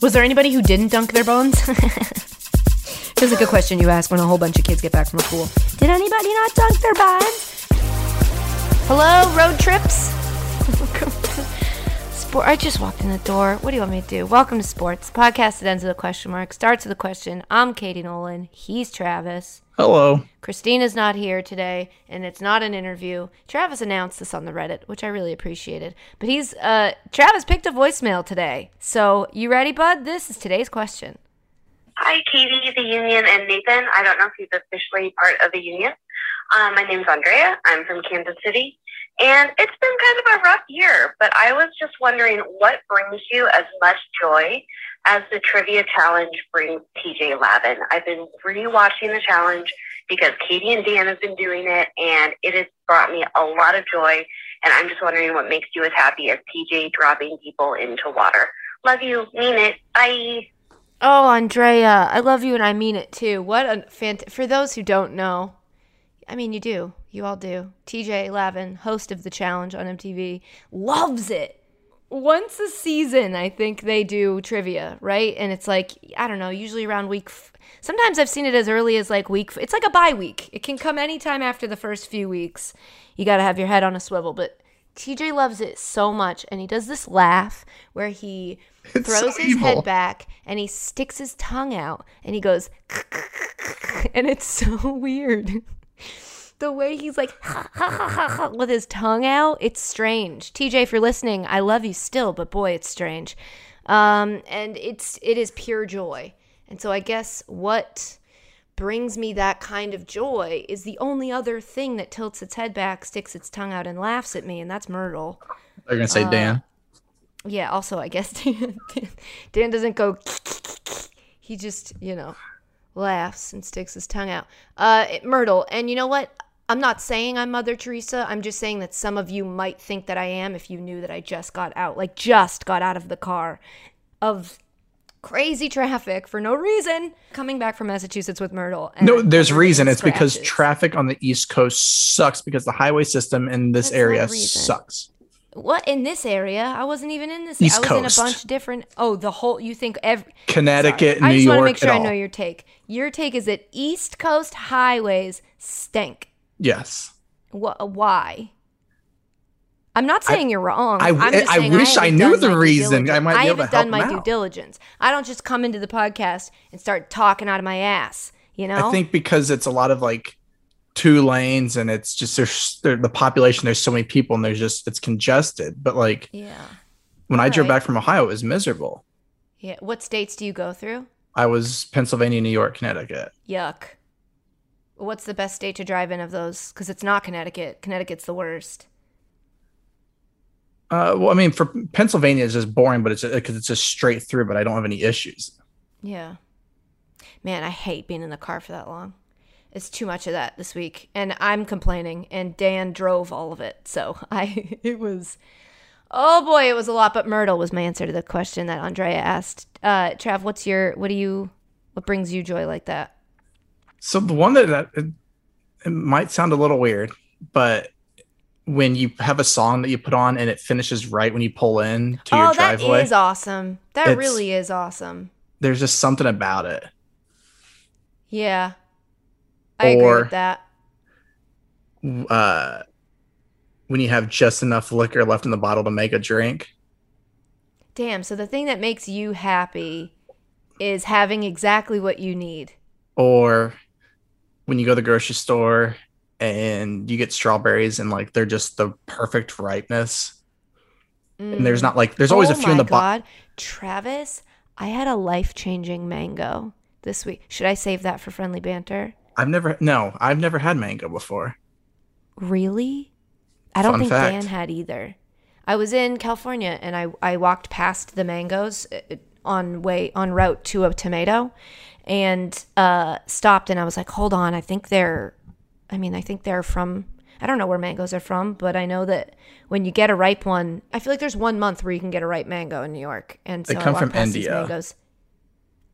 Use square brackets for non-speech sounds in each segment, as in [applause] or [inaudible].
Was there anybody who didn't dunk their bones? [laughs] Feels like a question you ask when a whole bunch of kids get back from a pool. Did anybody not dunk their bones? Hello, road trips. Welcome to sport. I just walked in the door. What do you want me to do? Welcome to sports podcast that ends with a question mark, starts with a question. I'm Katie Nolan. He's Travis. Hello. Christina's not here today, and it's not an interview. Travis announced this on the Reddit, which I really appreciated. But he's uh Travis picked a voicemail today. So you ready, bud? This is today's question. Hi, Katie, the union, and Nathan. I don't know if he's officially part of the union. Um, my name's Andrea. I'm from Kansas City. And it's been kind of a rough year, but I was just wondering what brings you as much joy as the trivia challenge brings TJ Lavin. I've been rewatching the challenge because Katie and Dan have been doing it, and it has brought me a lot of joy. And I'm just wondering what makes you as happy as TJ dropping people into water. Love you. Mean it. Bye. Oh, Andrea, I love you and I mean it too. What a fant- for those who don't know. I mean, you do. You all do. TJ Lavin, host of the challenge on MTV, loves it. Once a season, I think they do trivia, right? And it's like, I don't know, usually around week. F- Sometimes I've seen it as early as like week. F- it's like a bye week. It can come anytime after the first few weeks. You got to have your head on a swivel. But TJ loves it so much. And he does this laugh where he [laughs] It's throws so his head back and he sticks his tongue out and he goes, [laughs] and it's so weird. [laughs] The way he's like ha, ha, ha, ha, ha, with his tongue out, it's strange. TJ, if you're listening, I love you still, but boy, it's strange. Um, and it's it is pure joy. And so I guess what brings me that kind of joy is the only other thing that tilts its head back, sticks its tongue out, and laughs at me, and that's Myrtle. They're gonna say Dan. Yeah, also, I guess [laughs] Dan, Dan doesn't go. He just, you know, laughs and sticks his tongue out. Uh, Myrtle, and you know what? I'm not saying I'm Mother Teresa. I'm just saying that some of you might think that I am if you knew that I just got out, like just got out of the car of crazy traffic for no reason coming back from Massachusetts with Myrtle. and No, there's reason. It's because traffic on the East Coast sucks because the highway system in this That's area sucks. What in this area? I wasn't even in this. East I was in a bunch of different. Oh, the whole. You think every Connecticut, Sorry. New York. I just want to make sure I know your take. Your take is that East Coast highways stink. Yes. Wh- why? I'm not saying you're wrong. I- I saying wish I knew the reason. I might be I haven't done my him due diligence. I don't just come into the podcast and start talking out of my ass. You know. I think because it's a lot of like two lanes and it's just there's there, the population. There's so many people and there's just it's congested. But like Yeah. when I drove Alright. back from Ohio, it was miserable. Yeah. What states do you go through? I was Pennsylvania, New York, Connecticut. Yuck. What's the best state to drive in of those? Because it's not Connecticut. Connecticut's the worst. Uh, well, I mean, for Pennsylvania, it's just boring, but it's because it's just straight through. But I don't have any issues. Yeah. Man, I hate being in the car for that long. It's too much of that this week. And I'm complaining and Dan drove all of it. So [laughs] I it was Oh boy, it was a lot, but Myrtle was my answer to the question that Andrea asked. Uh Trav, what's your what do you what brings you joy like that? So the one that, that it, it might sound a little weird, but when you have a song that you put on and it finishes right when you pull in to oh, your that driveway, is awesome. That really is awesome. there's just something about it. Yeah. I agree with that. Uh, when you have just enough liquor left in the bottle to make a drink. Damn, so the thing that makes you happy is having exactly what you need. or when you go to the grocery store and you get strawberries and like they're just the perfect ripeness and there's not like there's always oh a few in the bottom god, Travis, I had a life changing mango this week. Should I save that for friendly banter? i've never no i've never had mango before Really? I don't Fun think fact. Dan had either. I was in California and I I walked past the mangoes uh, on way on route to a tomato and uh stopped and I was like, "Hold on, I think they're I mean, I think they're from I don't know where mangoes are from, but I know that when you get a ripe one, I feel like there's one month where you can get a ripe mango in New York. And so They come from India. mangoes.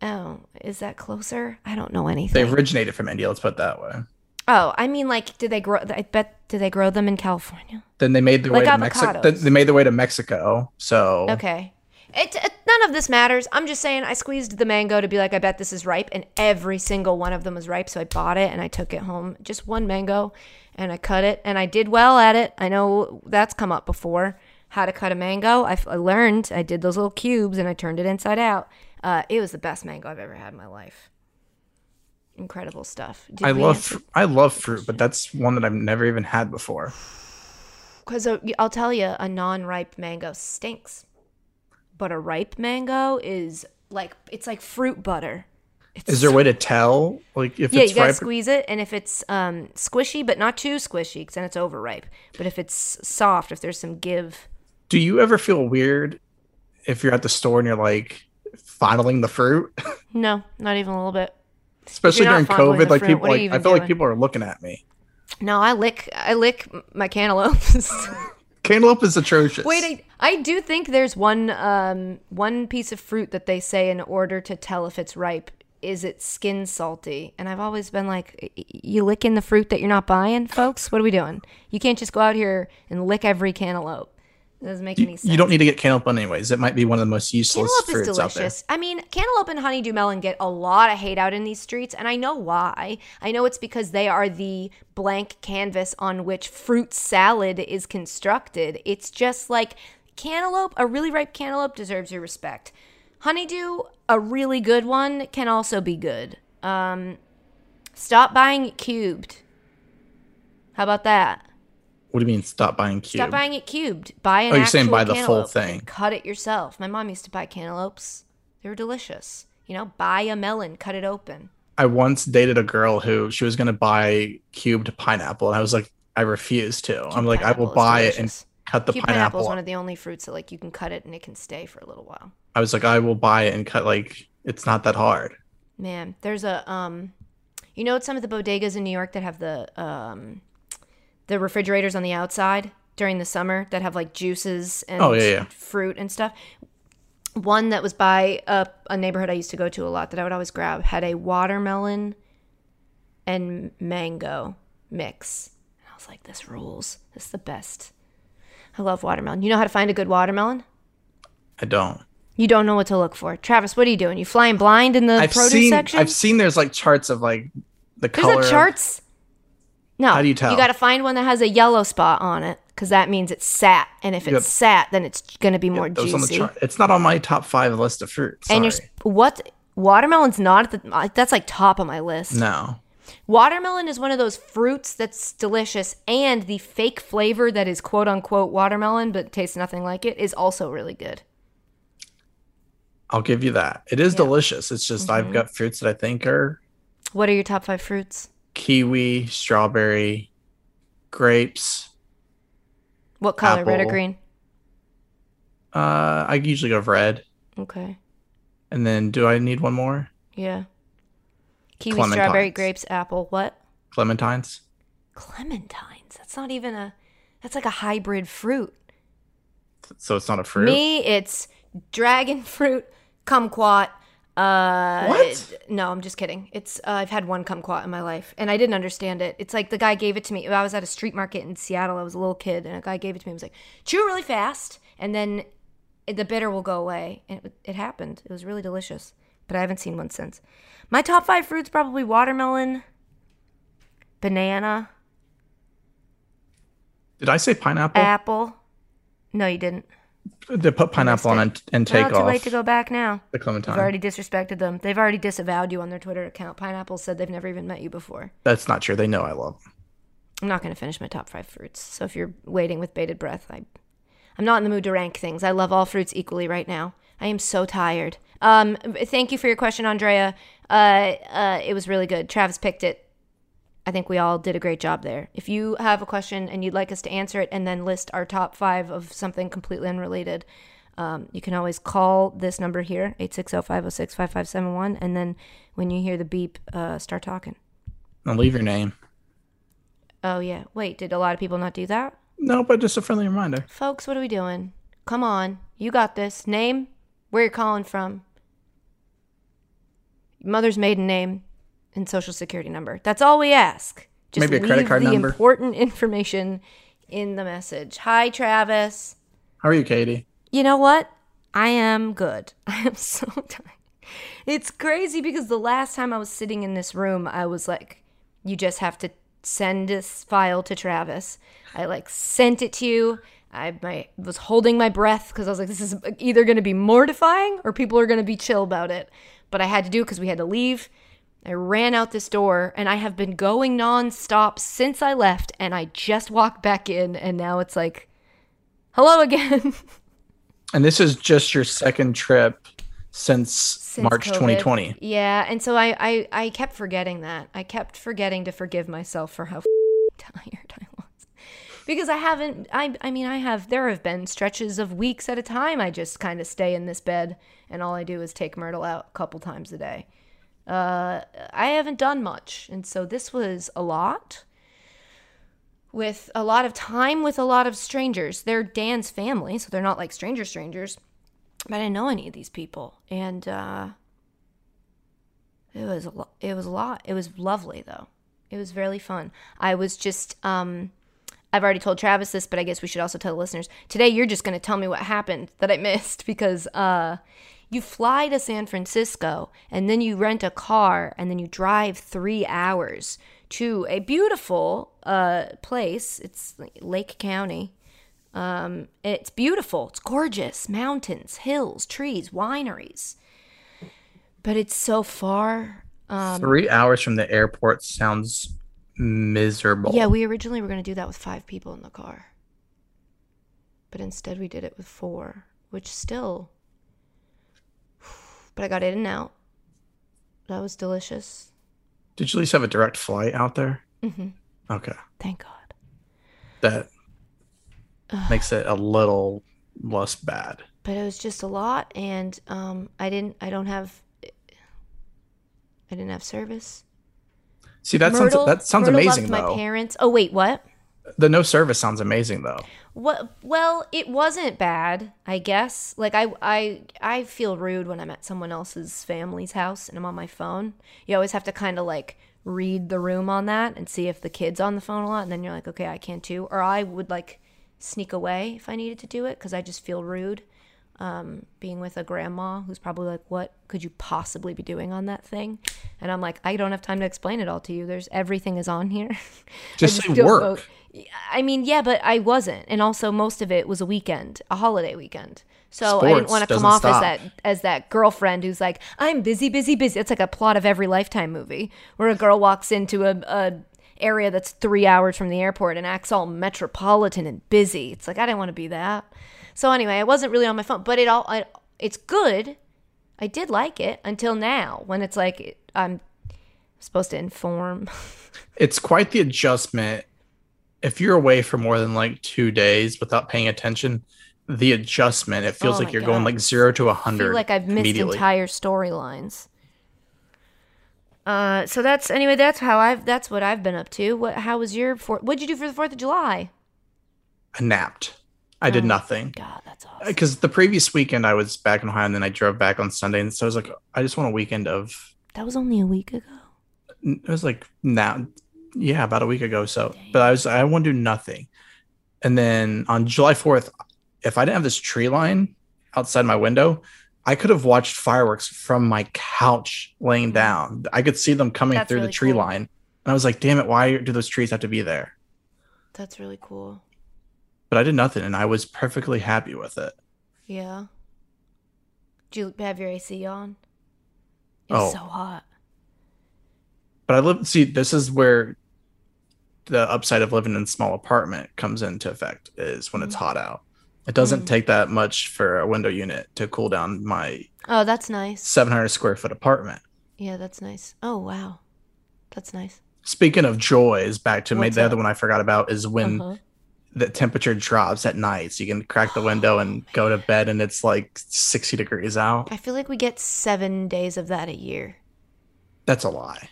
Oh, is that closer? I don't know anything. they originated from india let's put it that way oh, I mean, like, did they grow? I bet did they grow them in California? then they made their Like way to mexico they made their way to mexico so Okay. It, it, none of this matters. I'm just saying I squeezed the mango to be like, I bet this is ripe, and every single one of them was ripe. So I bought it and I took it home. Just one mango, and I cut it, and I did well at it. I know that's come up before. How to cut a mango. I, I learned. I did those little cubes and I turned it inside out. Uh, it was the best mango I've ever had in my life. Incredible stuff. Did I love fr- I love fruit, but that's one that I've never even had before. [sighs] Because uh, I'll tell you, a non-ripe mango stinks, but a ripe mango is like it's like fruit butter. It's Is there a way to tell like if yeah, it's you gotta ripe? squeeze it, and if it's um, squishy but not too squishy, because then it's overripe. But if it's soft, if there's some give, Do you ever feel weird if you're at the store and you're like fondling the fruit? [laughs] no, not even a little bit. Especially during COVID, like fruit, people like I feel like people are looking at me. No, I lick, I lick my cantaloupes. [laughs] Cantaloupe is atrocious. Wait, I, I do think there's one um one piece of fruit that they say in order to tell if it's ripe is it skin salty, and I've always been like, "Y- y- you licking the fruit that you're not buying, folks. What are we doing? You can't just go out here and lick every cantaloupe. It doesn't make you, any sense. you don't need to get cantaloupe anyways. It might be one of the most useless Cantaloupe is fruits out there. delicious. I mean, cantaloupe and honeydew melon get a lot of hate out in these streets, and I know why. I know it's because they are the blank canvas on which fruit salad is constructed. It's just like cantaloupe, a really ripe cantaloupe deserves your respect. Honeydew, a really good one, can also be good. Um, stop buying it cubed. How about that? What do you mean stop buying cube? Stop buying it cubed. Buy an Oh, you're saying buy the full thing. cut it yourself. My mom used to buy cantaloupes. They were delicious. You know, buy a melon, cut it open. I once dated a girl who she was going to buy cubed pineapple, and I was like, I refuse to. I'm like, I will buy it and. Cut the pineapple is one of the only fruits that like you can cut it and it can stay for a little while. I was like, I will buy it and cut. Like, it's not that hard. Man, there's a um, you know, some of the bodegas in New York that have the um, the refrigerators on the outside during the summer that have like juices and Oh, yeah, yeah. fruit and stuff. One that was by a, a neighborhood I used to go to a lot that I would always grab had a watermelon and mango mix. And I was like, this rules. This is the best. I love watermelon. You know how to find a good watermelon? I don't. You don't know what to look for. Travis, what are you doing? You flying blind in the I've produce seen. section? I've seen. There's like charts of like the There's color. of- charts. No. How do you tell? You got to find one that has a yellow spot on it because that means it's sat. And if it's Yep. sat, then it's going to be more on the juicy. It's not on my top five list of fruit. Sorry. and you're what? Watermelon's not at the. That's like top of my list. no. Watermelon is one of those fruits that's delicious, and the fake flavor that is quote unquote watermelon but tastes nothing like it is also really good. I'll give you that. It is Yeah. Mm-hmm. delicious. It's just I've got fruits that I think are What are your top five fruits? kiwi, strawberry, grapes. What color, red or green? Uh, I usually go red. Okay. And then do I need one more? Yeah. Kiwi, strawberry, grapes, apple. What? Clementines. Clementines. That's not even a. That's like a hybrid fruit. So it's not a fruit. Me, it's dragon fruit, kumquat. Uh, What? No, I'm just kidding. It's uh, I've had one kumquat in my life, and I didn't understand it. It's like the guy gave it to me. I was at a street market in Seattle. I was a little kid, and a guy gave it to me. He was like, "Chew really fast, and then the bitter will go away." And it, it happened. It was really delicious, but I haven't seen one since. My top five fruits probably watermelon, banana, Did I say pineapple? apple. No, you didn't. they put pineapple on and, and take well, too off late to go back now. the clementine. You've already disrespected them. They've already disavowed you on their Twitter account. Pineapple said they've never even met you before. That's not true. They know I love them. I'm not going to finish my top five fruits. So if you're waiting with bated breath, I, I'm not in the mood to rank things. I love all fruits equally right now. I am so tired. Um, thank you for your question, Andrea. Uh, uh, it was really good. Travis picked it. I think we all did a great job there. If you have a question and you'd like us to answer it and then list our top five of something completely unrelated, um, you can always call this number here, 860-506-5571, and then when you hear the beep, uh, start talking. Now leave your name. Oh, yeah. Wait, did a lot of people not do that? No, but just a friendly reminder. Folks, what are we doing? Come on. You got this. Name, where you're calling from, mother's maiden name, and social security number. That's all we ask. Just Maybe a credit card the number. important [laughs] information in the message. Hi, Travis. How are you, Katie? You know what? I am good. [laughs] I am so [laughs] tired. It's crazy because the last time I was sitting in this room, I was like, you just have to send this file to Travis. I like sent it to you. I my, was holding my breath because I was like, this is either going to be mortifying or people are going to be chill about it. But I had to do because we had to leave. I ran out this door and I have been going nonstop since I left. And I just walked back in and now it's like, hello again. [laughs] And this is just your second trip since, Since March COVID. 2020. Yeah, and so I, I I kept forgetting that. I kept forgetting to forgive myself for how [laughs] tired. Because I haven't I I mean I have there have been stretches of weeks at a time I just kind of stay in this bed and all I do is take Myrtle out a couple times a day. Uh I haven't done much, and so this was a lot with a lot of time with a lot of strangers. They're Dan's family, so they're not like stranger strangers. But I didn't know any of these people, and uh, it was a lo- it was a lot. It was lovely though. It was really fun. I was just um, I've already told Travis this, but I guess we should also tell the listeners today. You're just going to tell me what happened that I missed [laughs] because uh, you fly to San Francisco and then you rent a car and then you drive three hours to a beautiful uh, place. It's Lake County. Um, it's beautiful. It's gorgeous. Mountains, hills, trees, wineries. But it's so far. Um, Three hours from the airport sounds miserable. yeah, we originally were going to do that with five people in the car. But instead we did it with four, which still. [sighs] But I got in and out. That was delicious. Did you at least have a direct flight out there? hmm Okay. Thank God. That makes it a little less bad. but it was just a lot and um i didn't i don't have i didn't have service See, that Myrtle- sounds that sounds Myrtle amazing loved my parents. Oh wait what? The no service sounds amazing though. what well it wasn't bad i guess. Like i i i feel rude when i'm at someone else's family's house and i'm on my phone. You always have to kind of like read the room on that and see if the kid's on the phone a lot and then you're like okay i can too. Or i would like sneak away if i needed to do it because i just feel rude um, being with a grandma who's probably like, "What could you possibly be doing on that thing?" And I'm like, "I don't have time to explain it all to you. There's everything is on here." [laughs] I Just say work. know. I mean, yeah, but I wasn't, and also most of it was a weekend, a holiday weekend. So I didn't want to come off as that as that girlfriend who's like, "I'm busy, busy, busy." It's like a plot of every Lifetime movie where a girl walks into a, a area that's three hours from the airport and acts all metropolitan and busy. It's like I didn't want to be that. So anyway, I wasn't really on my phone, but it all I, it's good. I did like it until now when it's like it, I'm supposed to inform. [laughs] It's quite the adjustment. If you're away for more than like two days without paying attention, the adjustment it feels Oh like you're going like zero to a I hundred. feel like I've missed entire storylines. Uh, so that's anyway. That's how I've. That's what I've been up to. What? How was your? Four, what'd you do for the Fourth of July? I napped. I did Oh. nothing. God, that's awesome. Because the previous weekend I was back in Ohio and then I drove back on Sunday. And so I was like, I just want a weekend of, That was only a week ago. it was like now, yeah, about a week ago. So, but I was, I want to do nothing. And then on July 4th, if I didn't have this tree line outside my window, I could have watched fireworks from my couch laying mm. down. I could see them coming. That's through really the tree cool. line. And I was like, damn it, why do those trees have to be there? That's really cool. But I did nothing and I was perfectly happy with it. Yeah. Did you have your AC on? It was Oh. so hot. But I live, see, this is where the upside of living in a small apartment comes into effect is when it's Mm. hot out. It doesn't Mm. take that much for a window unit to cool down my Oh, that's nice. 700 square foot apartment. Yeah, that's nice. Oh wow, that's nice. Speaking of joys, back to What's the other one I forgot about is when Uh-huh. The temperature drops at night. So you can crack the window and go to bed and it's like 60 degrees out. I feel like we get seven days of that a year. That's a lie.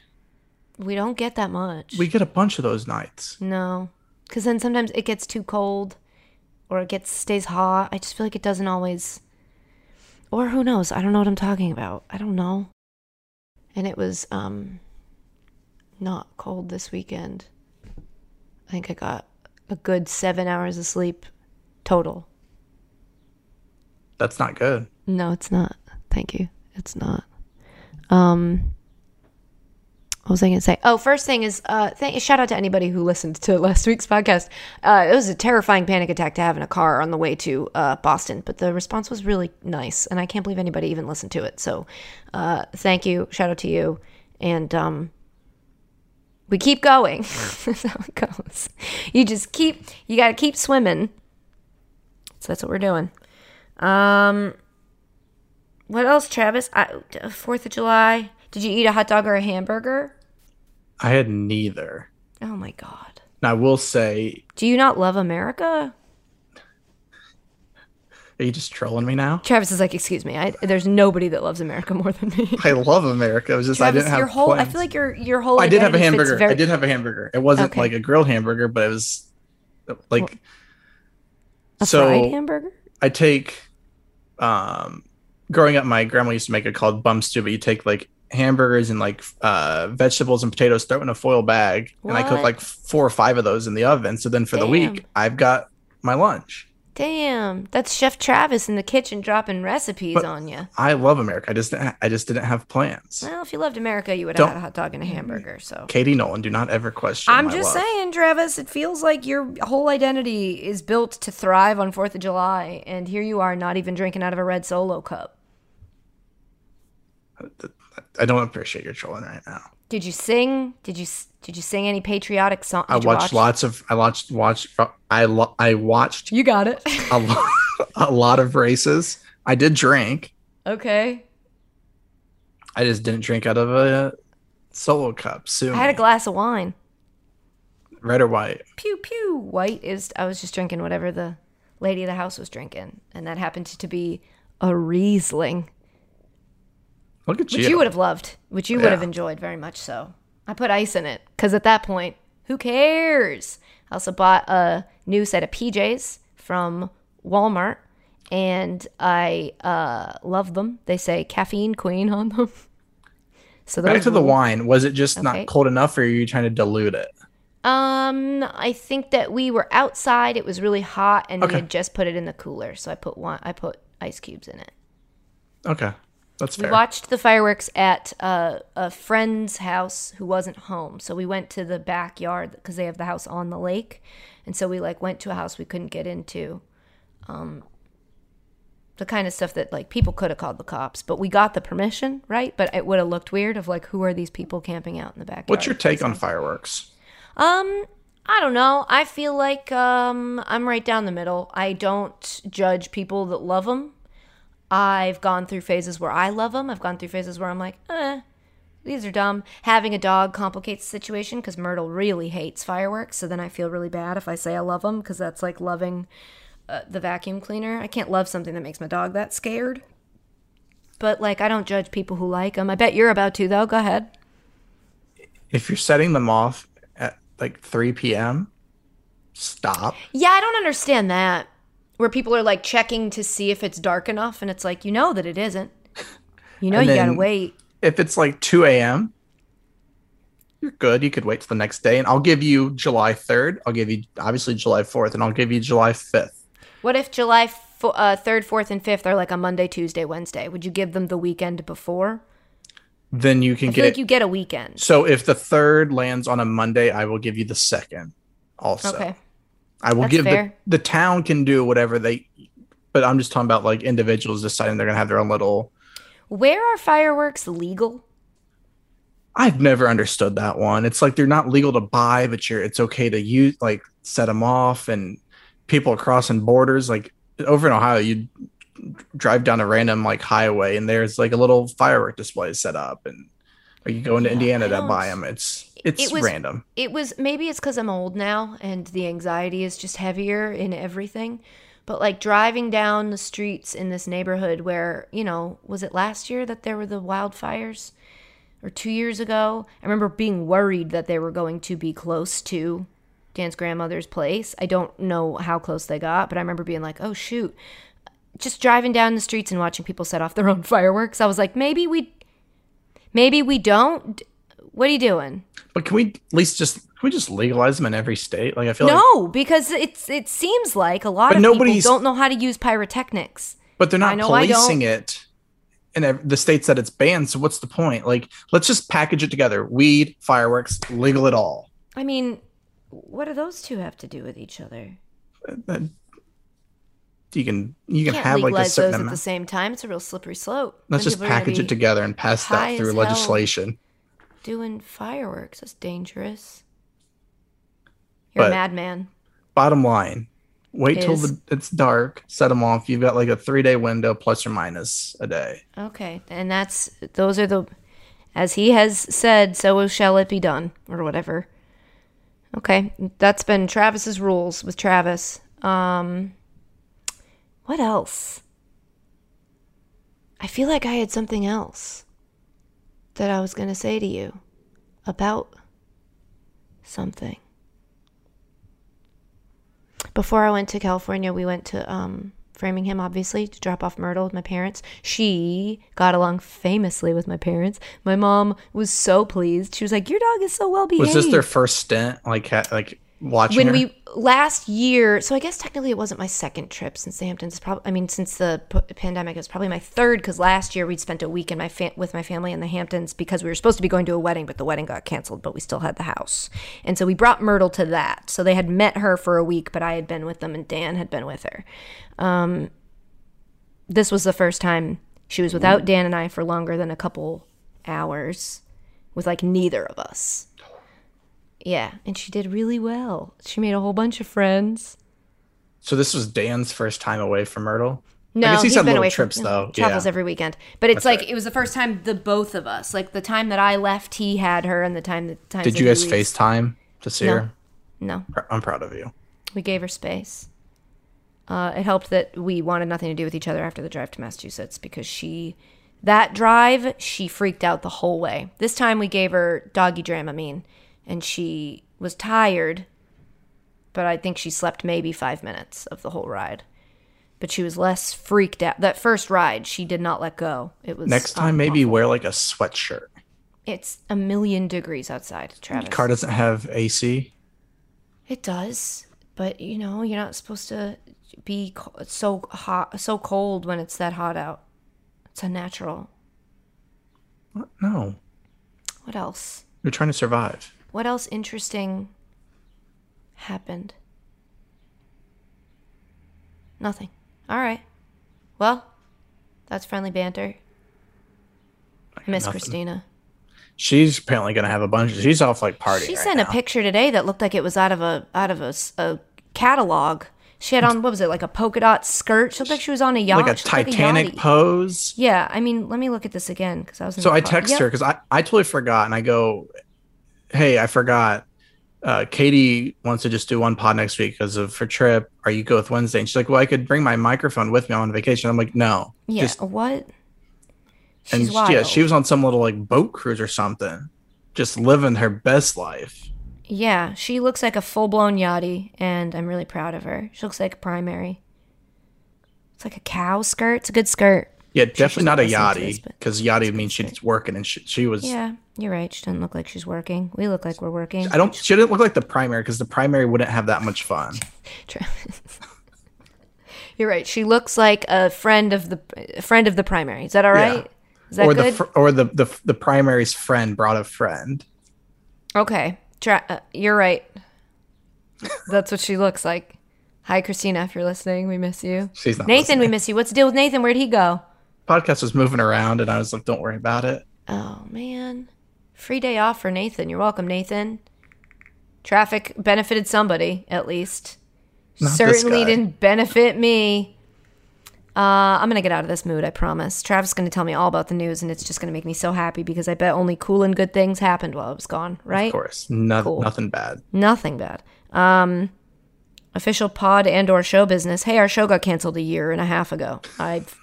We don't get that much. We get a bunch of those nights. no, because then sometimes it gets too cold, or it gets stays hot. I just feel like it doesn't always. Or who knows? I don't know what I'm talking about. I don't know. And it was um. Not cold this weekend. I think I got a good seven hours of sleep, total. That's not good. No, it's not. Thank you. It's not. Um, what was I going to say? Oh, first thing is, uh, thank, shout out to anybody who listened to [laughs] last week's podcast. Uh, it was a terrifying panic attack to have in a car on the way to uh, Boston, but the response was really nice, and I can't believe anybody even listened to it. So, uh, thank you. Shout out to you, and um, we keep going. [laughs] that's how it goes. You just keep. You got to keep swimming. So that's what we're doing. Um, what else, Travis? Fourth of July. Did you eat a hot dog or a hamburger? I had neither. Oh my god. I will say, Do you not love America? Are you just trolling me now? Travis is like, excuse me. I, there's nobody that loves America [laughs] more than me. I love America. It was just Travis, I didn't have your whole. I feel like your your whole. I did have a hamburger. Very, I did have a hamburger. It wasn't Okay. like a grilled hamburger, but it was like a so fried hamburger. I take um growing up my grandma used to make it called bum stew, but you take like hamburgers and like uh vegetables and potatoes, throw it in a foil bag, and I cook like four or five of those in the oven. So then for the week I've got my lunch. Damn, that's Chef Travis in the kitchen dropping recipes But- on you. I love America. I just didn't, I just didn't have plans. Well, if you loved America, you would have had a hot dog and a hamburger. So Katie Nolan, do not ever question. I'm my just love. saying, Travis, it feels like your whole identity is built to thrive on 4th of July, and here you are not even drinking out of a red solo cup. I don't appreciate your trolling right now. Did you sing? Did you did you sing any patriotic song? I did watched watch? lots of. I watched watched. I lo- I watched You got it. a lot, [laughs] a lot of races. I did drink. okay. I just didn't drink out of a solo cup. Sue I had a glass of wine. red or white. Pew pew. White is. I was just drinking whatever the lady of the house was drinking, and that happened to be a Riesling, Look at which you. you would have loved, which you would have enjoyed very much. So I put ice in it because at that point, who cares? I also bought a new set of PJs from Walmart, and I uh, love them. They say caffeine queen on them. [laughs] So Back to the wine. Was it just Okay. not cold enough, or are you trying to dilute it? Um, I think that we were outside. It was really hot, and we had just put it in the cooler. So I put one. I put ice cubes in it. Okay, that's We watched the fireworks at uh, a friend's house who wasn't home. So we went to the backyard because they have the house on the lake, and so we like went to a house we couldn't get into. Um, the kind of stuff that like people could have called the cops, but we got the permission, right? But it would have looked weird of like who are these people camping out in the backyard? What's your take on fireworks? Um, I don't know. I feel like um I'm right down the middle. I don't judge people that love them. I've gone through phases where I love them. I've gone through phases where I'm like, eh, these are dumb. Having a dog complicates the situation because Myrtle really hates fireworks. So then I feel really bad if I say I love them because that's like loving uh, the vacuum cleaner. I can't love something that makes my dog that scared. But like, I don't judge people who like them. I bet you're about to though. Go ahead. If you're setting them off at like 3 p.m., stop. Yeah, I don't understand that. Where people are like checking to see if it's dark enough, and it's like, you know that it isn't. You know And you gotta wait. If it's like 2 a.m., you're good. You could wait till the next day, and I'll give you July 3rd. I'll give you obviously July 4th, and I'll give you July 5th. What if July fo- uh, 3rd, 4th, and 5th are like a Monday, Tuesday, Wednesday? Would you give them the weekend before? Then you can I get like you get a weekend. So if the third lands on a Monday, I will give you the second. Also, Okay. I will That's give the, the town can do whatever they, but I'm just talking about like individuals deciding they're gonna have their own little. Where are fireworks legal? I've never understood that one. It's like they're not legal to buy, but you're it's okay to use like set them off, and people are crossing borders. Like over in Ohio, you drive down a random like highway, and there's like a little firework display set up, and or you go into Yeah, Indiana to buy them. It's it's It was- random. it was maybe it's because I'm old now and the anxiety is just heavier in everything. But like driving down the streets in this neighborhood where, you know, was it last year that there were the wildfires? Or two years ago? I remember being worried that they were going to be close to Dan's grandmother's place. I don't know how close they got, but I remember being like, oh shoot. Just driving down the streets and watching people set off their own [laughs] fireworks. I was like, maybe we maybe we don't. What are you doing? But can we at least just can we just legalize them in every state? Like I feel like No, because it's it seems like a lot But of nobody's- people don't know how to use pyrotechnics. But they're not know I don't. policing it in the states that it's banned. So what's the point? Like, let's just package it together: weed, fireworks, legal it all. I mean, what do those two have to do with each other? Uh, You can you can have like a certain those at the same time. It's a real slippery slope. Let's just people are gonna package it together and pass that through legislation. hell. Doing fireworks. That's dangerous. You're But- a madman. Bottom line, wait till the, it's dark, set them off. You've got like a three day window, plus or minus a day. Okay, and that's those are the, as he has said, so shall it be done, or whatever. Okay, that's been Travis's rules with Travis. Um, what else? I feel like I had something else that I was gonna say to you about something. Before I went to California, we went to um, Framingham, obviously, to drop off Myrtle with my parents. She got along famously with my parents. My mom was so pleased. She was like, "Your dog is so well behaved." Was this their first stint? Like, like watching when her? we last year so i guess technically it wasn't my second trip since the hamptons. Probably i mean since the p- pandemic it was probably my third because last year we'd spent a week in my fa- with my family in the hamptons because we were supposed to be going to a wedding but the wedding got canceled but we still had the house. And so we brought myrtle to that. So they had met her for a week but i had been with them and dan had been with her. Um, this was the first time she was without dan and i for longer than a couple hours with like neither of us yeah, and she did really well. She made a whole bunch of friends. so this was Dan's first time away from Myrtle. No, I guess he's he's been away trips from, though. Travels yeah. every weekend, but it's That's like right. it was the first time the both of us, like the time that I left, he had her, and the time that times Did you guys. FaceTime to see No. her? No, I'm proud of you. we gave her space. Uh, it helped that we wanted nothing to do with each other after the drive to Massachusetts because she, that drive, she freaked out the whole way. This time we gave her doggy Dramamine, and she was tired, but I think she slept maybe five minutes of the whole ride. But she was less freaked out. That first ride, she did not let go. It was Next time, maybe wear like a sweatshirt. It's a million degrees outside, Travis. Car doesn't have AC. It does, but you know, you're not supposed to be so hot, so cold when it's that hot out. It's unnatural. What? No, What else? you're trying to survive. What else interesting happened? Nothing. All right. Well, that's friendly banter. I miss Nothing. Christina. She's apparently gonna have a bunch. Of, She's off like partying. She right sent a picture today that looked like it was out of a out of a, a catalog. She had on what was it like a polka dot skirt? She looked like she was on a yacht. like a looked like Titanic pose. Yeah, I mean, let me look at this again because I was. In So the I text Yep. her because I, I totally forgot and I go, Hey, I forgot. Uh, Katie wants to just do one pod next week because of her trip. Are you go with Wednesday? And she's like, Well, I could bring my microphone with me on vacation. I'm like, No. Yeah, Just what? and wild. yeah, she was on some little like boat cruise or something, just living her best life. Yeah, she looks like a full blown yachty, and I'm really proud of her. She looks like a primary. It's like a cow skirt. It's a good skirt. Yeah, definitely not a not listening to this, yachty because yachty means she's working and she, she was. Yeah, you're right. She doesn't look like she's working. We look like we're working. I don't. She didn't look like the primary because the primary wouldn't have that much fun. [laughs] You're right. She looks like a friend of the friend of the primary. Is that all right? Yeah. Is that or good? the fr- or the, the the primary's friend brought a friend. okay. Tra- uh, you're right. That's what she looks like. Hi, Christina. If you're listening, we miss you. She's not Nathan, we miss you. What's the deal with Nathan? Where'd he go? Podcast was moving around, and I was like, "Don't worry about it." Oh man. Free day off for Nathan. You're welcome, Nathan. Traffic benefited somebody, at least. Not Certainly didn't benefit me. Uh, I'm gonna get out of this mood, I promise. Travis is gonna tell me all about the news, and it's just gonna make me so happy because I bet only cool and good things happened while I was gone, right? Of course, no, Cool. nothing bad. Nothing bad. Um, official pod and or show business. Hey, our show got canceled a year and a half ago.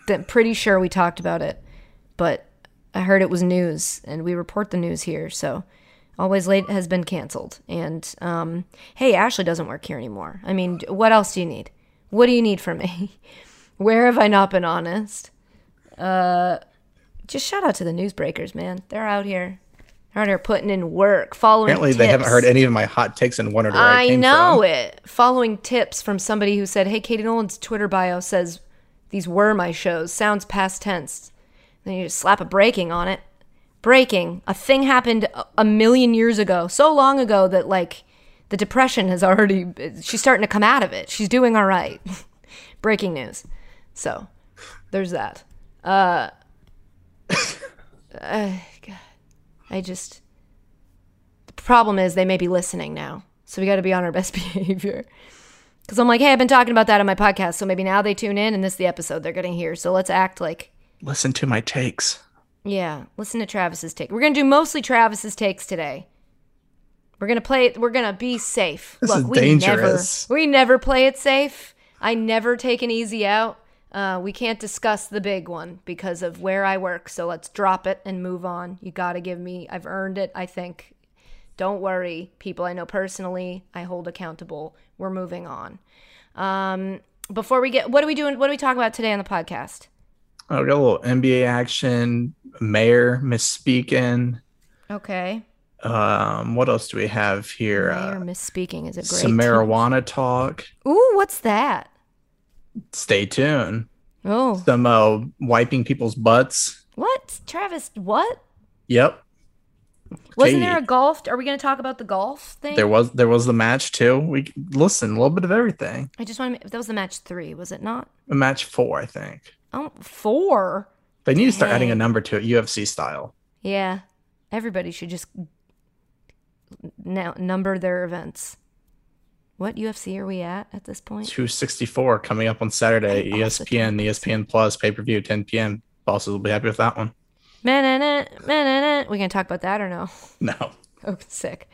I'm pretty sure we talked about it, but I heard it was news, and we report the news here. So, always late has been canceled. And um, hey, Ashley doesn't work here anymore. I mean, what else do you need? What do you need from me? [laughs] Where have I not been honest? Uh, just shout out to the newsbreakers, man. They're out here. Out here putting in work, following. Apparently, they haven't tips. heard any of my hot takes and wondered where I, I know from. it. Following tips from somebody who said, "Hey, Katie Nolan's Twitter bio says These were my shows. Sounds past tense. Then you just slap a breaking on it. Breaking. A thing happened a- million years ago, so long ago that like the depression has already. She's starting to come out of it. She's doing all right. [laughs] breaking news. So there's that. Uh, [laughs] uh. I just. The problem is they may be listening now, so we got to be on our [laughs] best behavior. Because I'm like, hey, I've been talking about that on my podcast, so maybe now they tune in and this is the episode they're going to hear. So let's act like, Listen to my takes. yeah, listen to Travis's take. We're gonna do mostly Travis's takes today. We're gonna play it. We're gonna be safe. This Look, is we dangerous. never, we never play it safe. I never take an easy out. Uh, we can't discuss the big one because of where I work. So let's drop it and move on. You gotta give me. I've earned it. I think. Don't worry, people I know personally. I hold accountable. We're moving on. Um, before we get, what are we doing? What are we talking about today on the podcast? Oh, we got a little NBA action. Mayor misspeaking. Okay. Um, what else do we have here? Mayor Uh, misspeaking is a great. some marijuana talk. Ooh, what's that? Stay tuned. Oh, Some uh, wiping people's butts. what, Travis? What? Yep. Wasn't there a golf? Are we going to talk about the golf thing? There was there was the match too. We listen a little bit of everything. I just want to. That was the match three, was it not? A match four, I think. Oh, four. They need to start adding a number to it, UFC style. Yeah, everybody should just now number their events. What UFC are we at at this point? 264 coming up on Saturday. ESPN, ESPN Plus pay per view, 10 p.m. Bosses will be happy with that one. Man, we gonna talk about that or no? No. [laughs] Oh, sick.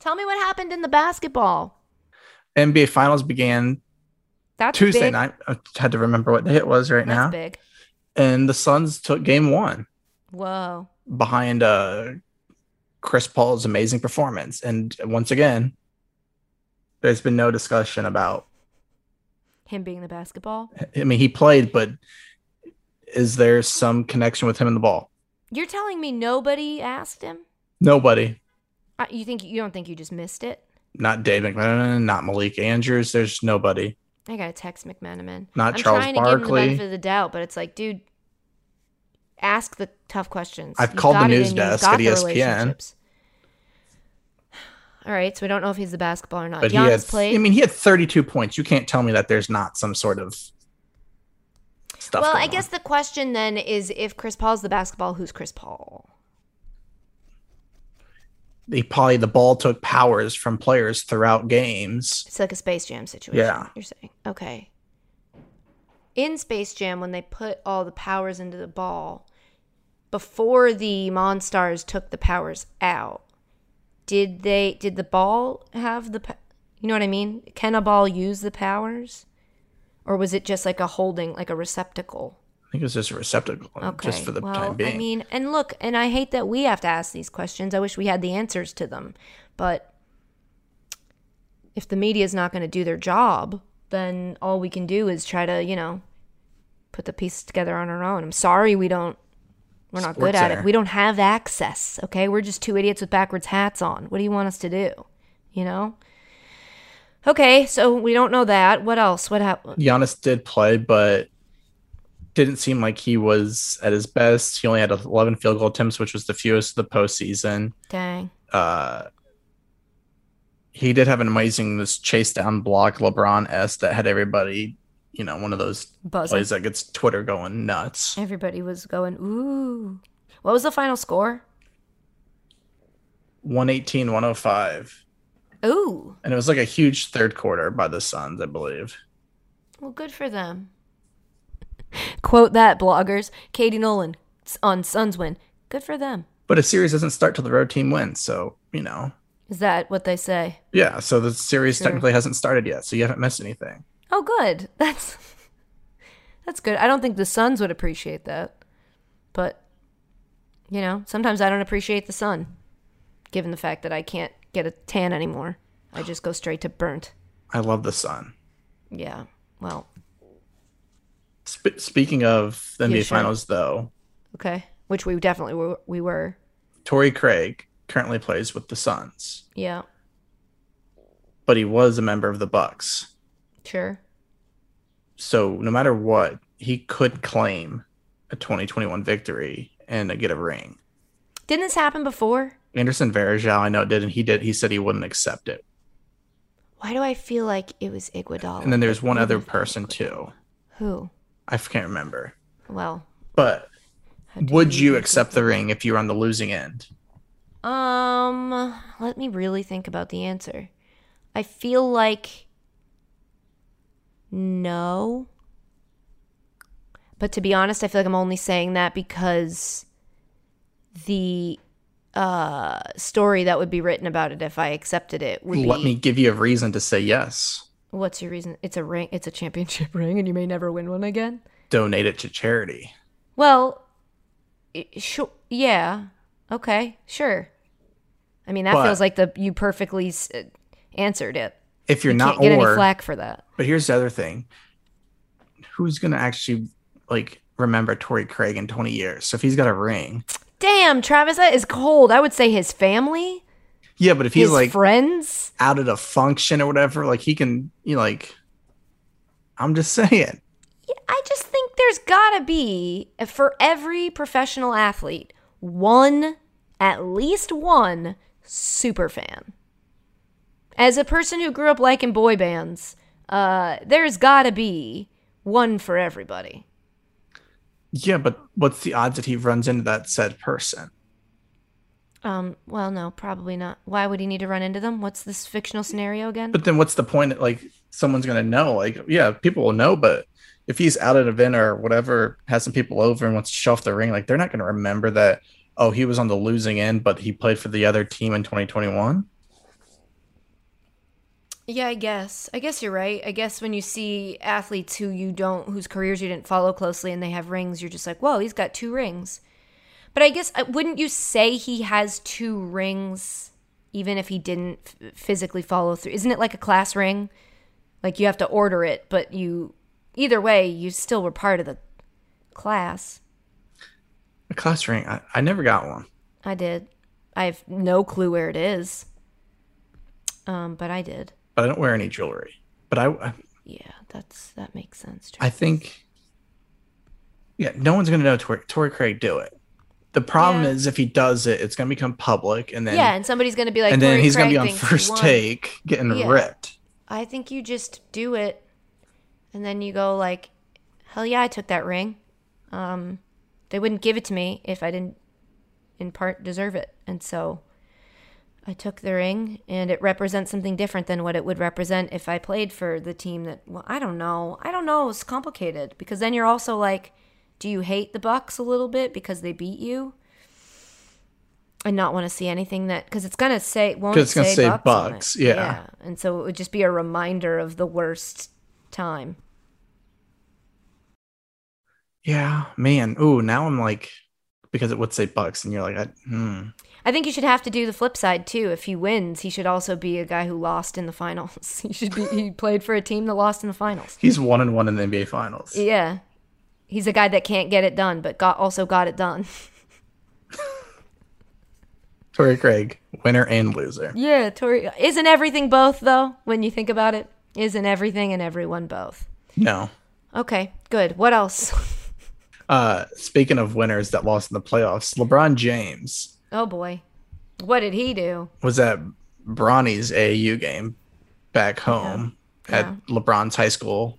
Tell me what happened in the basketball. NBA Finals began That's Tuesday big. night. I had to remember what day it was right That's now. big. And the Suns took game one Whoa. behind uh, Chris Paul's amazing performance. And once again, there's been no discussion about. Him being the basketball. I mean, he played, but is there some connection with him and the ball? You're telling me nobody asked him? Nobody. Uh, you think you don't think you just missed it? Not Dave McMenamin, not Malik Andrews. There's nobody. I gotta text McMenamin. Not I'm Charles trying to give him the Barkley. benefit of the doubt, but it's like, dude, ask the tough questions. I've You've called the news you. Desk at ESPN. All right, so we don't know if he's the basketball or not. But he had, played. I mean, he had 32 points. You can't tell me that there's not some sort of stuff. well, I guess on. the question then is if Chris Paul's the basketball, who's Chris Paul? he probably the ball took powers from players throughout games. It's like a Space Jam situation. Yeah. You're saying. Okay. In Space Jam, when they put all the powers into the ball, before the Monstars took the powers out, did they did the ball have the you know what I mean? Can a ball use the powers? Or was it just like a holding, like a receptacle? I think it was just a receptacle, Okay. just for the well, time being. I mean, and look, and I hate that we have to ask these questions. I wish we had the answers to them. But if the media is not going to do their job, then all we can do is try to, you know, put the pieces together on our own. I'm sorry we don't we're not good at Center. it. We don't have access, okay? We're just two idiots with backwards hats on. What do you want us to do? You know? Okay, so we don't know that. What else? What happened? Giannis did play, but didn't seem like he was at his best. He only had 11 field goal attempts, which was the fewest of the postseason. Dang. Uh, he did have an amazing this chase down block LeBron s that had everybody, you know, one of those Buzzing. plays that gets Twitter going nuts. Everybody was going, ooh. What was the final score? 118, 105. Ooh. And it was like a huge third quarter by the Suns, I believe. Well, good for them. [laughs] Quote that, bloggers. Katie Nolan on Suns win. Good for them. But a series doesn't start till the road team wins. So, you know, Is that what they say? yeah. So the series Sure. technically hasn't started yet. So you haven't missed anything. Oh, good. [laughs] That's that's good. I don't think the Suns would appreciate that, but you know, sometimes I don't appreciate the sun, given the fact that I can't get a tan anymore. I just go straight to burnt. I love the Sun. Yeah. Well, Sp- speaking of the Yeah, NBA sure. Finals, though, okay. Which we definitely were. We were. Torrey Craig currently plays with the Suns, Yeah. but he was a member of the Bucks. Sure. So no matter what, he could claim a 2021 victory and get a ring. Didn't this happen before? Anderson Varejao, I know it did, and he did. He said he wouldn't accept it. Why do I feel like it was Iguodala? And then there's one other person too. Who? I can't remember. Well, But would you think accept the ring if you were on the losing end? Um, let me really think about the answer. I feel like no. But to be honest, I feel like I'm only saying that because the uh story that would be written about it if I accepted it would Let be me give you a reason to say yes. What's your reason? It's a ring. It's a championship [laughs] ring, and you may never win one again. Donate it to charity. Well, sure. Yeah. Okay. Sure. I mean, that But- feels like the you perfectly s- uh, answered it. If you're you not get any or, flack for that. but here's the other thing: who's gonna actually like remember Torrey Craig in 20 years? So if he's got a ring, Damn, Travis, that is cold. I would say his family, yeah. But if he's like friends. out at a function or whatever, like he can, you know, like. I'm just saying. Yeah, I just think there's gotta be for every professional athlete one, at least one, super fan. As a person who grew up liking boy bands, uh, there's gotta be one for everybody. Yeah, but what's the odds that he runs into that said person? Um, well, no, probably not. Why would he need to run into them? What's this fictional scenario again? But then what's the point? Like someone's gonna know. Like, yeah, people will know, but if he's out at an event or whatever, has some people over and wants to show off the ring, like they're not gonna remember that. Oh, he was on the losing end, but he played for the other team in 2021. Yeah, I guess. I guess you're right. I guess when you see athletes who you don't, whose careers you didn't follow closely, and they have rings, you're just like, whoa, he's got two rings. But I guess uh, wouldn't you say he has two rings, even if he didn't f- physically follow through? Isn't it like a class ring? Like you have to order it, but you, either way, you still were part of the class. A class ring. I, I never got one. I did. I have no clue where it is. Um, but I did. But I don't wear any jewelry. But I, Yeah, that's that makes sense. I think, yeah, no one's gonna know Tor- Torrey Craig do it. The problem Yeah. is if he does it, it's gonna become public, and then yeah, and somebody's gonna be like, and then "Torrey he's gonna be on first take getting Yeah. ripped. I think you just do it, and then you go like, "Hell yeah, I took that ring." Um, they wouldn't give it to me if I didn't, in part, deserve it, and so I took the ring, and it represents something different than what it would represent if I played for the team that. Well, I don't know. I don't know. It's complicated because then you're also like, do you hate the Bucks a little bit because they beat you? And not want to see anything that because it's gonna say won't it's gonna say, say Bucks? Bucks, yeah. and so it would just be a reminder of the worst time. Yeah, man. Ooh, now I'm like, because it would say Bucks, and you're like, I, hmm. I think you should have to do the flip side too. If he wins, he should also be a guy who lost in the finals. [laughs] He should be he played for a team that lost in the finals. He's one and one in the NBA Finals. Yeah. He's a guy that can't get it done, but got also got it done. [laughs] Torrey Craig, winner and loser. Yeah, Torrey isn't everything both though, when you think about it? Isn't everything and everyone both? No. Okay, good. What else? [laughs] Uh, speaking of winners that lost in the playoffs, LeBron James Oh boy. What did he do? was at Bronny's AAU game back home at Yeah. LeBron's high school,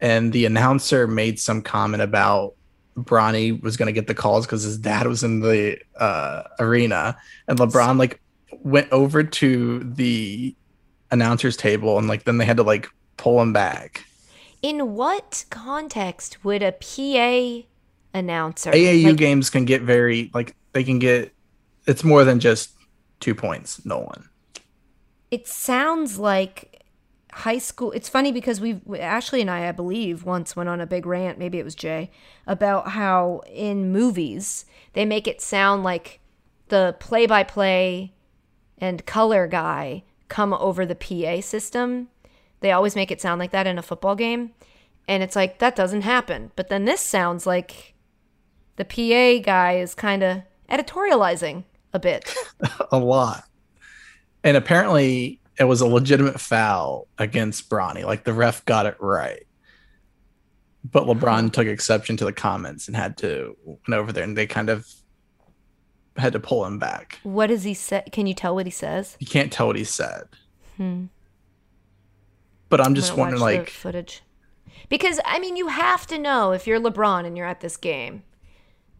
and the announcer made some comment about Bronny was going to get the calls because his dad was in the uh, arena, and LeBron like went over to the announcer's table, and like then they had to like pull him back. In what context would a PA announcer AAU like, games can get very like they can get it's more than just two points, Nolan. it sounds like high school it's funny because we've ashley and i i believe once went on a big rant maybe it was jay about how in movies they make it sound like the play-by-play and color guy come over the pa system. They always make it sound like that in a football game. And it's like that doesn't happen. But then this sounds like the pa guy is kind of editorializing a bit [laughs] a lot. And apparently it was a legitimate foul against Bronny. Like the ref got it right. but LeBron took exception to the comments and had to went over there, and they kind of had to pull him back. What does he say? Can you tell what he says? You can't tell what he said. Hmm. But I'm I'm just wondering, like, footage. Because I mean, you have to know if you're LeBron and you're at this game,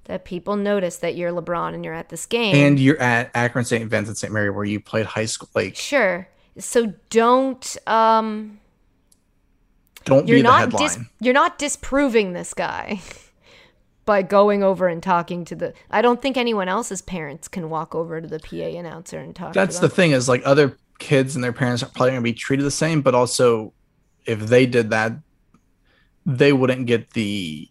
that people notice that you're LeBron and you're at this game. and you're at Akron St. Vincent St. Mary where you played high school. Like, sure. So don't um don't you're not headline. dis- you're not disproving this guy [laughs] by going over and talking to the I don't think anyone else's parents can walk over to the PA announcer and talk That's to the thing is like other kids and their parents are probably going to be treated the same, but also if they did that, they wouldn't get the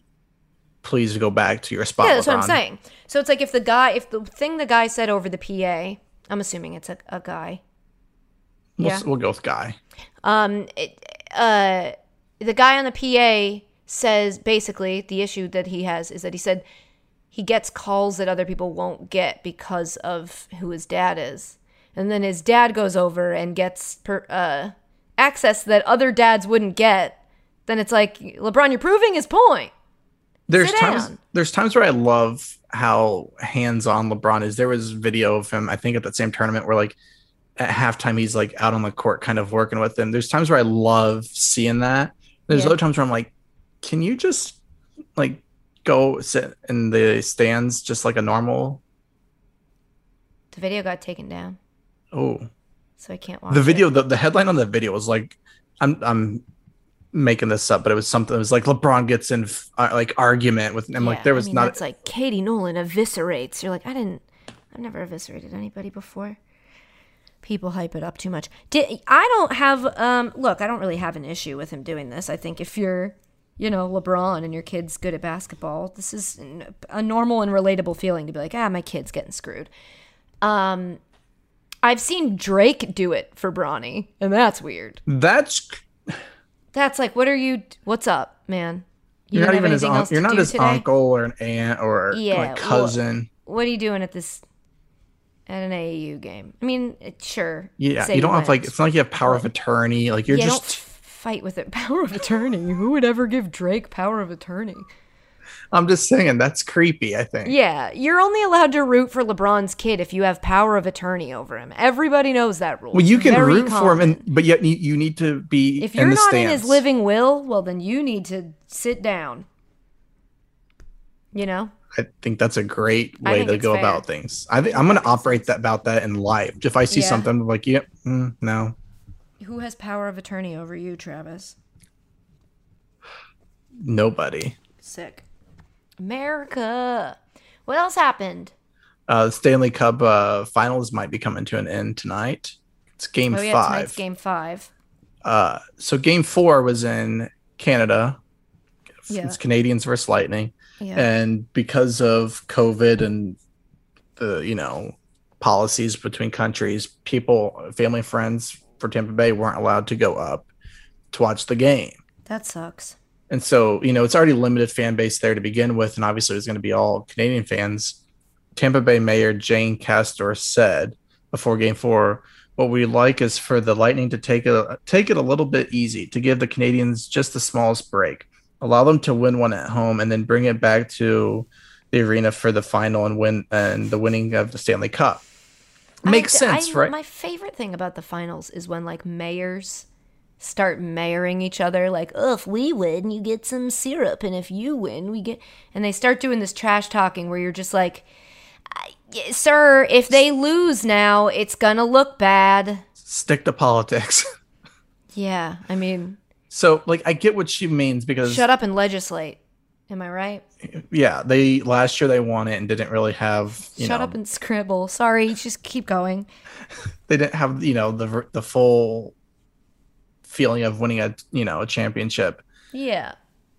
please go back to your spot. Yeah, that's what I'm saying. So it's like if the guy if the thing the guy said over the PA, I'm assuming it's a, a guy. We'll, Yeah. we'll go with Guy. Um, it, uh, the guy on the PA says basically the issue that he has is that he said he gets calls that other people won't get because of who his dad is, and then his dad goes over and gets per, uh, access that other dads wouldn't get. Then it's like LeBron, you're proving his point. There's Sit times down. there's times where I love how hands-on LeBron is. There was video of him, I think, at that same tournament where like at halftime he's like out on the court kind of working with them. There's times where I love seeing that. There's Yeah. other times where I'm like, can you just like go sit in the stands just like a normal The video got taken down, oh so I can't watch the it. video the, the headline on the video was like I'm I'm making this up, but it was something it was like LeBron gets in uh, like argument with I'm like Yeah, there I was mean, not That's like Katie Nolan eviscerates. You're like, I didn't. I've never eviscerated anybody before. People hype it up too much. Did I don't have um look, I don't really have an issue with him doing this. I think if you're, you know, LeBron and your kid's good at basketball, this is a normal and relatable feeling to be like, ah, my kid's getting screwed. Um I've seen Drake do it for Bronny, and that's weird. that's That's like, what are you? What's up, man? You you're not even his anything un- else you're not his today? uncle or an aunt or Yeah, like well- cousin. what are you doing at this at an AAU game? I mean, it, sure. Yeah, you don't have like it's not like you have power of attorney. Like you're yeah, don't just fight with it. [laughs] Power of attorney. Who would ever give Drake power of attorney? I'm just saying that's creepy, I think. Yeah, you're only allowed to root for LeBron's kid if you have power of attorney over him. Everybody knows that rule. Well, you can very root for him, and but yet you, need to be if you're the not stands. in his living will, well, then you need to sit down. You know. I think that's a great way to go fair. about things. I think I'm gonna operate that about that in life. If I see Yeah. something I'm like, yep, mm, no, Who has power of attorney over you, Travis? nobody. Sick. America. What else happened? Uh, the Stanley Cup uh, Finals might be coming to an end tonight. It's Game Oh yeah, Five. game five. Uh, so Game Four was in Canada. Yeah. It's Canadiens versus Lightning. Yeah. and because of covid and the you know policies between countries people family friends for tampa bay weren't allowed to go up to watch the game that sucks. And so you know it's already limited fan base there to begin with and obviously it's going to be all canadian fans. Tampa bay mayor jane castor said before game four what we like is for the lightning to take it take it a little bit easy to give the canadiens just the smallest break allow them to win one at home and then bring it back to the arena for the final and win and the winning of the stanley cup. Makes I- sense I- right? My favorite thing about the finals is when like mayors start mayoring each other like, oh, if we win, you get some syrup, and if you win, we get and they start doing this trash talking where you're just like Sir, if they lose now, it's gonna look bad. stick to politics [laughs] Yeah, I mean, so like i get what she means because shut up and legislate. Am I right? yeah they last year they won it and didn't really have you Shut know up and scribble. Sorry, just keep going. [laughs] they didn't have you know the the full feeling of winning a you know a championship Yeah.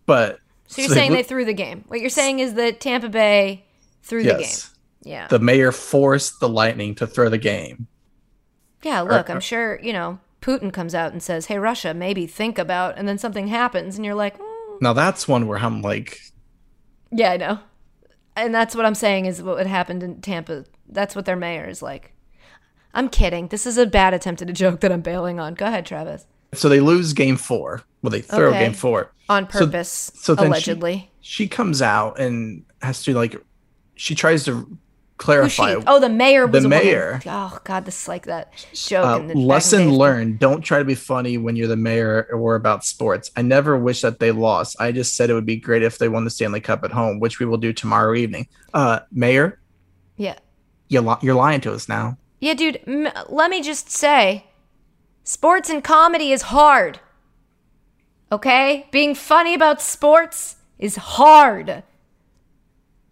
but So you're So saying wo- they threw the game. What you're saying is that Tampa Bay threw the game. Yeah. the mayor forced the lightning to throw the game Yeah, look, I'm sure, you know, Putin comes out and says, "Hey Russia, maybe think about," and then something happens and you're like, mm. now that's one where i'm like "Yeah, I know." And that's what I'm saying is what happened in Tampa. That's what their mayor is like. I'm kidding. This is a bad attempt at a joke that I'm bailing on. Go ahead, Travis. So they lose game four. Well, they throw Okay. game four. On purpose, so she- allegedly. She comes out and has to like, she tries to clarify. she? Oh, the mayor was The a woman. mayor. Oh God, this is like that joke. Uh, in the back in the lesson learned don't try to be funny when you're the mayor or about sports i never wish that they lost i just said it would be great if they won the stanley cup at home which we will do tomorrow evening uh mayor Yeah, you li- you're lying to us now yeah, dude. M- let me just say, sports and comedy is hard. Okay, being funny about sports is hard.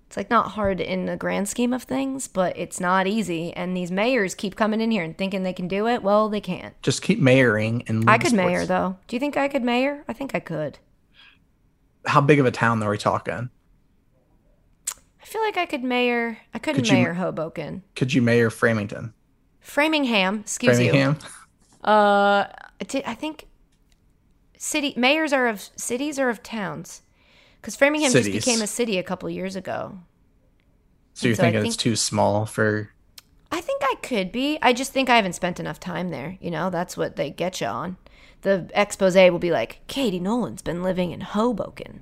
It's like not hard in the grand scheme of things, but it's not easy. And these mayors keep coming in here and thinking they can do it. Well, they can't. just keep mayoring and I could sports. mayor though. Do you think I could mayor? I think I could. how big of a town are we talking I feel like I could mayor. I couldn't Could you- mayor Hoboken. could you mayor framingham Framingham, excuse you. [laughs] Uh, I think city mayors are of cities or of towns, because Framingham Cities. just became a city a couple years ago. so you're So thinking it's too small for I think I could be. I just think I haven't spent enough time there. You know, that's what they get you on. The expose will be like, Katie Nolan's been living in Hoboken.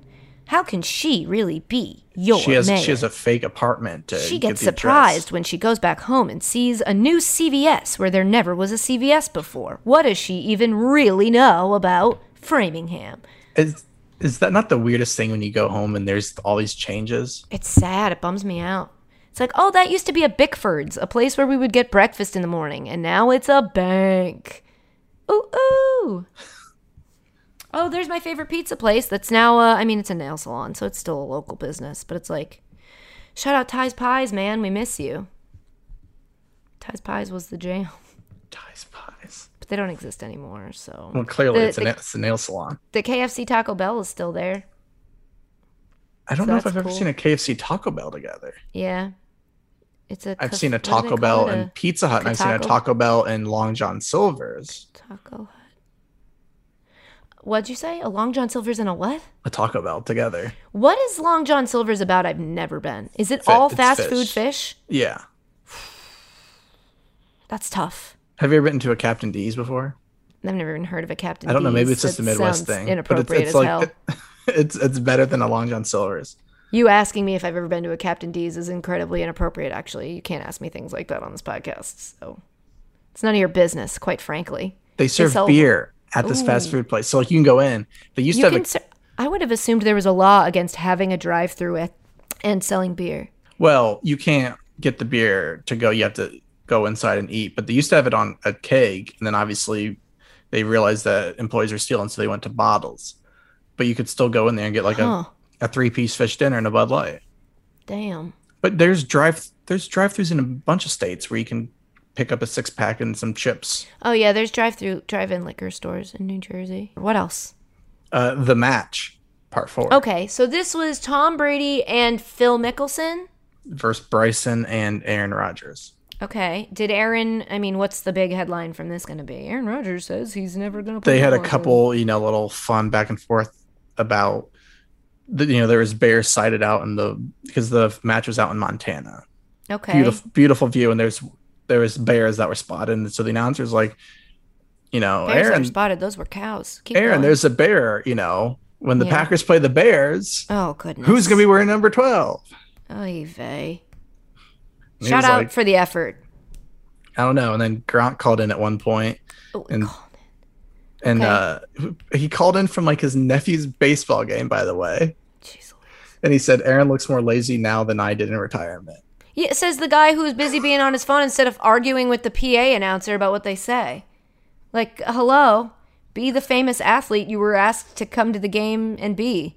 How can she really be your she has mayor? she has a fake apartment to she get gets address. surprised when she goes back home and sees a new CVS where there never was a CVS before. What does she even really know about Framingham? is is that not the weirdest thing when you go home and there's all these changes It's sad. It bums me out. It's like, oh, that used to be a Bickford's, a place where we would get breakfast in the morning, and now it's a bank. Ooh, ooh. Oh, there's my favorite pizza place that's now, uh, I mean, it's a nail salon, so it's still a local business, but it's like, shout out Ty's Pies, man. We miss you. Ty's Pies was the jam, Ties pies but they don't exist anymore, so. well clearly The- it's, a, the- na- it's a nail salon The KFC Taco Bell is still there. i don't So know if i've ever seen a kfc taco bell together Yeah. It's a. I've caf- seen a what do they Taco Bell? A and Pizza Hut, and I've seen a Taco? Taco Bell and Long John Silver's. Taco Hut. What'd you say? A Long John Silver's and a what? A Taco Bell together. What is Long John Silver's about? I've never been. Is it Fi- all it's fast fish. food fish? Yeah. That's tough. Have you ever been to a Captain D's before? I've never even heard of a Captain. I don't know. Maybe it's just a Midwest thing. But it's, Inappropriate it's as like hell. [laughs] it's it's better than a Long John Silver's. You asking me if I've ever been to a Captain D's is incredibly inappropriate. Actually, you can't ask me things like that on this podcast. So it's none of your business, quite frankly. They serve sell- beer at this fast food place, so like you can go in. They used You to have can. a, ser- I would have assumed there was a law against having a drive-through and selling beer. well, you can't get the beer to go. You have to go inside and eat. But they used to have it on a keg, and then obviously they realized that employees were stealing, so they went to bottles. But you could still go in there and get like Huh? a, a three piece fish dinner and a Bud Light. Damn. But there's drive there's drive throughs in a bunch of states where you can pick up a six pack and some chips. Oh yeah, there's drive-through, drive-in liquor stores in New Jersey. What else? Uh, the match part four Okay, so this was Tom Brady and Phil Mickelson. versus Bryson and Aaron Rodgers. Okay, did Aaron? I mean, what's the big headline from this going to be? Aaron Rodgers says he's never going to. They had a couple, you know, little fun back and forth about the, you know, there was bears sighted out in the because the match was out in Montana. Okay. Beautiful, beautiful view, and there's there was bears that were spotted, and so the announcer's like, you know, Bears were Aaron, spotted. Those were cows. Keep Aaron, going. there's a bear. You know, when the Yeah. Packers play the Bears, Oh goodness. who's gonna be wearing number twelve? Oy vey. Shout out like- for the effort. I don't know. And then Grant called in at one point, Oh, and- and Okay. uh, he called in from like his nephew's baseball game, by the way. Jeez And he said, "Aaron looks more lazy now than I did in retirement." Yeah, it says the guy who's busy being on his phone instead of arguing with the PA announcer about what they say. Like, hello, be the famous athlete you were asked to come to the game and be.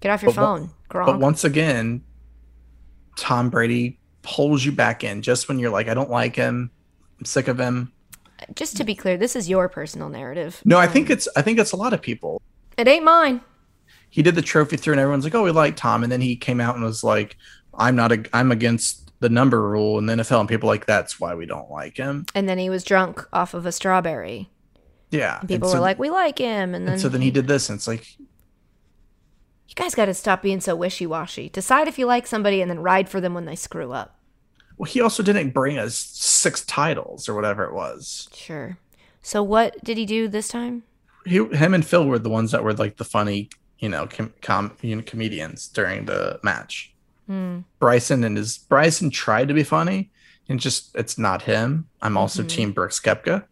Get off your But phone, Gronk. But once again, Tom Brady pulls you back in just when you're like, "I don't like him. I'm sick of him." Just to be clear, this is your personal narrative. No, I um, think it's I think it's a lot of people. It ain't mine. He did the trophy through, and everyone's like, "Oh, we like Tom," and then he came out and was like, "I'm not a I'm against the number rule in the NFL," and people like that's why we don't like him. And then he was drunk off of a strawberry. Yeah, And people and so, were like, we like him. And then, and so then he did this, and it's like, you guys got to stop being so wishy washy. Decide if you like somebody and then ride for them when they screw up. well, he also didn't bring us six titles or whatever it was. Sure. So what did he do this time? He, him, and Phil were the ones that were like the funny, you know, com, com you know, comedians during the match. Hmm. Bryson and his Bryson tried to be funny, and just it's not him. I'm also Mhm. Team Brooks Koepka.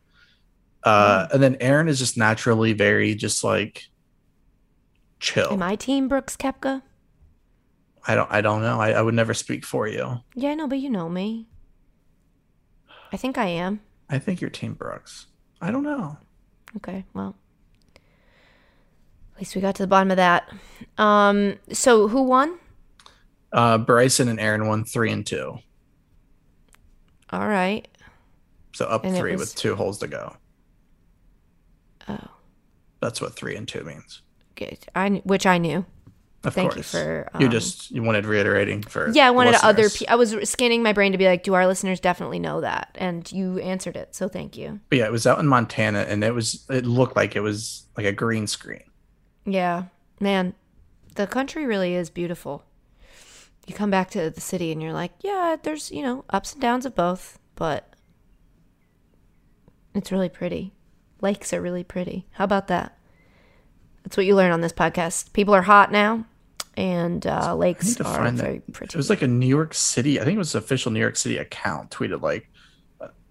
Uh, and then Aaron is just naturally very just like chill. Am I team Brooks Koepka? I don't I don't know. I, I would never speak for you. Yeah, no, but you know me. I think I am. I think you're Team Brooks. I don't know. Okay, well. At least we got to the bottom of that. Um, so who won? Uh, Bryson and Aaron won three and two, All right. so up And three was- with two holes to go. Oh, That's what three and two means. good. I which I knew. Of Thank course. you for. you um, just you wanted reiterating for Yeah, I wanted other. Pe- I was scanning my brain to be like, do our listeners definitely know that? And you answered it, so thank you. But yeah, it was out in Montana, and it was it looked like it was like a green screen. Yeah, man, the country really is beautiful. You come back to the city and you're like, yeah, there's you know ups and downs of both, but it's really pretty. Lakes are really pretty. How about that? That's what you learn on this podcast. People are hot now, and uh, lakes are very that. pretty. It was like a New York City. I think it was the official New York City account tweeted like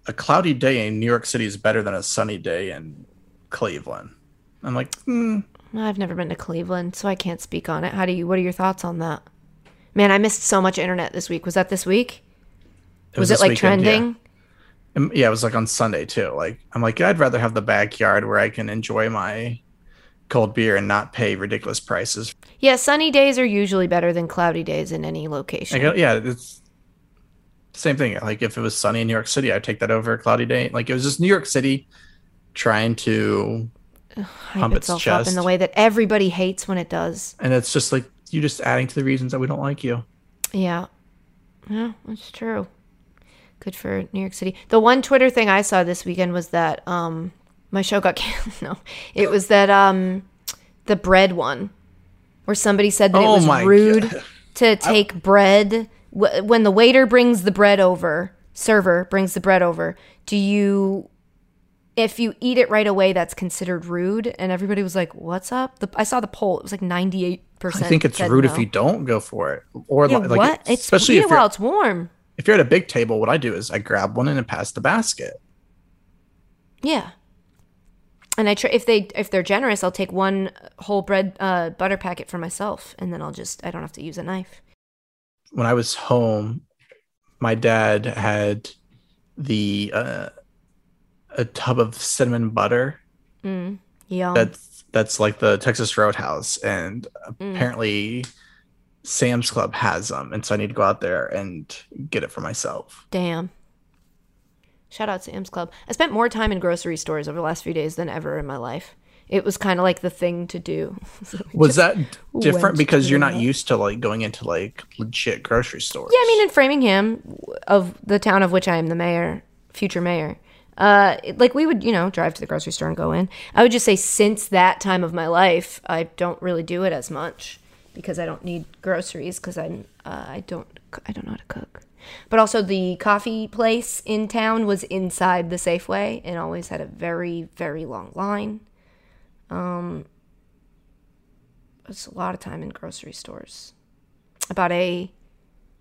a cloudy day in New York City is better than a sunny day in Cleveland. I'm like, hmm, I've never been to Cleveland, so I can't speak on it. How do you? What are your thoughts on that? Man, I missed so much internet this week. Was that this week? it Was, it this like weekend, yeah. trending? Um, Yeah, it was like on Sunday too. Like I'm like, I'd rather have the backyard where I can enjoy my cold beer and not pay ridiculous prices. Yeah, sunny days are usually better than cloudy days in any location. Go, yeah, it's same thing. Like if it was sunny in New York City, I'd take that over a cloudy day. Like it was just New York City trying to, Hype hump its itself up in the way that everybody hates when it does. and it's just like you just adding to the reasons that we don't like you. Yeah. Yeah, that's true. Good for New York City. The one Twitter thing I saw this weekend was that um my show got [laughs] canceled. No. It was that um the bread one where somebody said that it Oh was rude God. to take bread when the waiter brings the bread over, server brings the bread over. Do you if you eat it right away that's considered rude and everybody was like, "What's up?" The, I saw the poll. It was like 98% I think it's rude no. if you don't go for it, or Yeah, like what? It's especially if you're while it's warm. if you're at a big table. What I do is I grab one and then pass the basket. Yeah. And I try if they if they're generous, I'll take one whole bread uh, butter packet for myself, and then I'll just I don't have to use a knife. When I was home, my dad had the uh, a tub of cinnamon butter Mm. Yum. that's that's like the Texas Roadhouse, and Mm. apparently Sam's Club has them, and so I need to go out there and get it for myself. Damn. Shout out to Sam's Club. I spent more time in grocery stores over the last few days than ever in my life. It was kind of like the thing to do. [laughs] So Was that different because you're not that. used to like going into like legit grocery stores? Yeah, I mean, in Framingham, of the town of which I am the mayor, future mayor, uh, like we would, you know, drive to the grocery store and go in. I would just say, since that time of my life, I don't really do it as much because I don't need groceries because I'm, uh, I don't, I don't know how to cook. But also, the coffee place in town was inside the Safeway and always had a very, very long line. Um, it's a lot of time in grocery stores. I bought a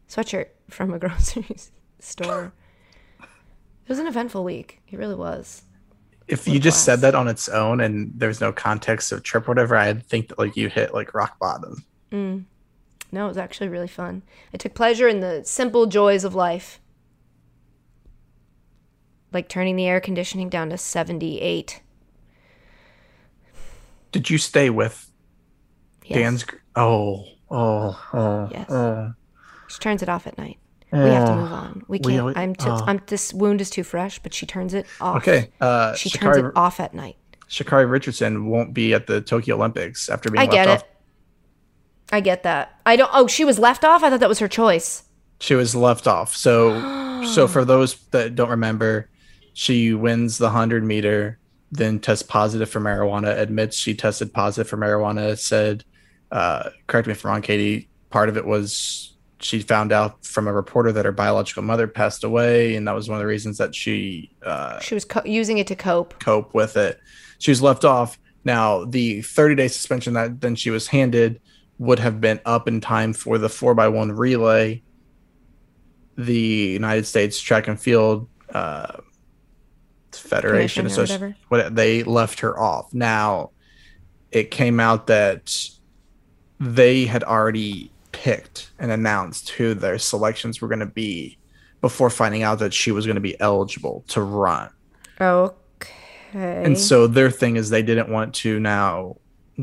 sweatshirt from a [laughs] grocery store. It was an eventful week. It really was. if you just said that on its own and there's no context of trip or whatever, I'd think that like you hit like rock bottom. Mm. No, it was actually really fun. I took pleasure in the simple joys of life. Like turning the air conditioning down to 78. Did you stay with Yes. Dan's? gr- Oh, oh, oh, Yes. oh. She turns it off at night. We have to move on. We We can't. always- I'm. T- oh. I'm. This wound is too fresh, but she turns it off. Okay, uh, She turns it off at night. Sha'Carri Richardson won't be at the Tokyo Olympics after being I left get off. it. I get that. I don't. Oh, she was left off. I thought that was her choice. She was left off. So, [gasps] so for those that don't remember, she wins the hundred meter, then tests positive for marijuana. Admits she tested positive for marijuana. Said, uh, correct me if I'm wrong, Katie. Part of it was she found out from a reporter that her biological mother passed away, and that was one of the reasons that she uh, She was co- using it to cope. cope with it. She was left off. Now, the 30 day suspension that then she was handed would have been up in time for the 4x1 relay. The United States Track and Field uh, Federation, whatever. what they left her off. Now, it came out that they had already picked and announced who their selections were going to be before finding out that she was going to be eligible to run. Okay. And so their thing is they didn't want to now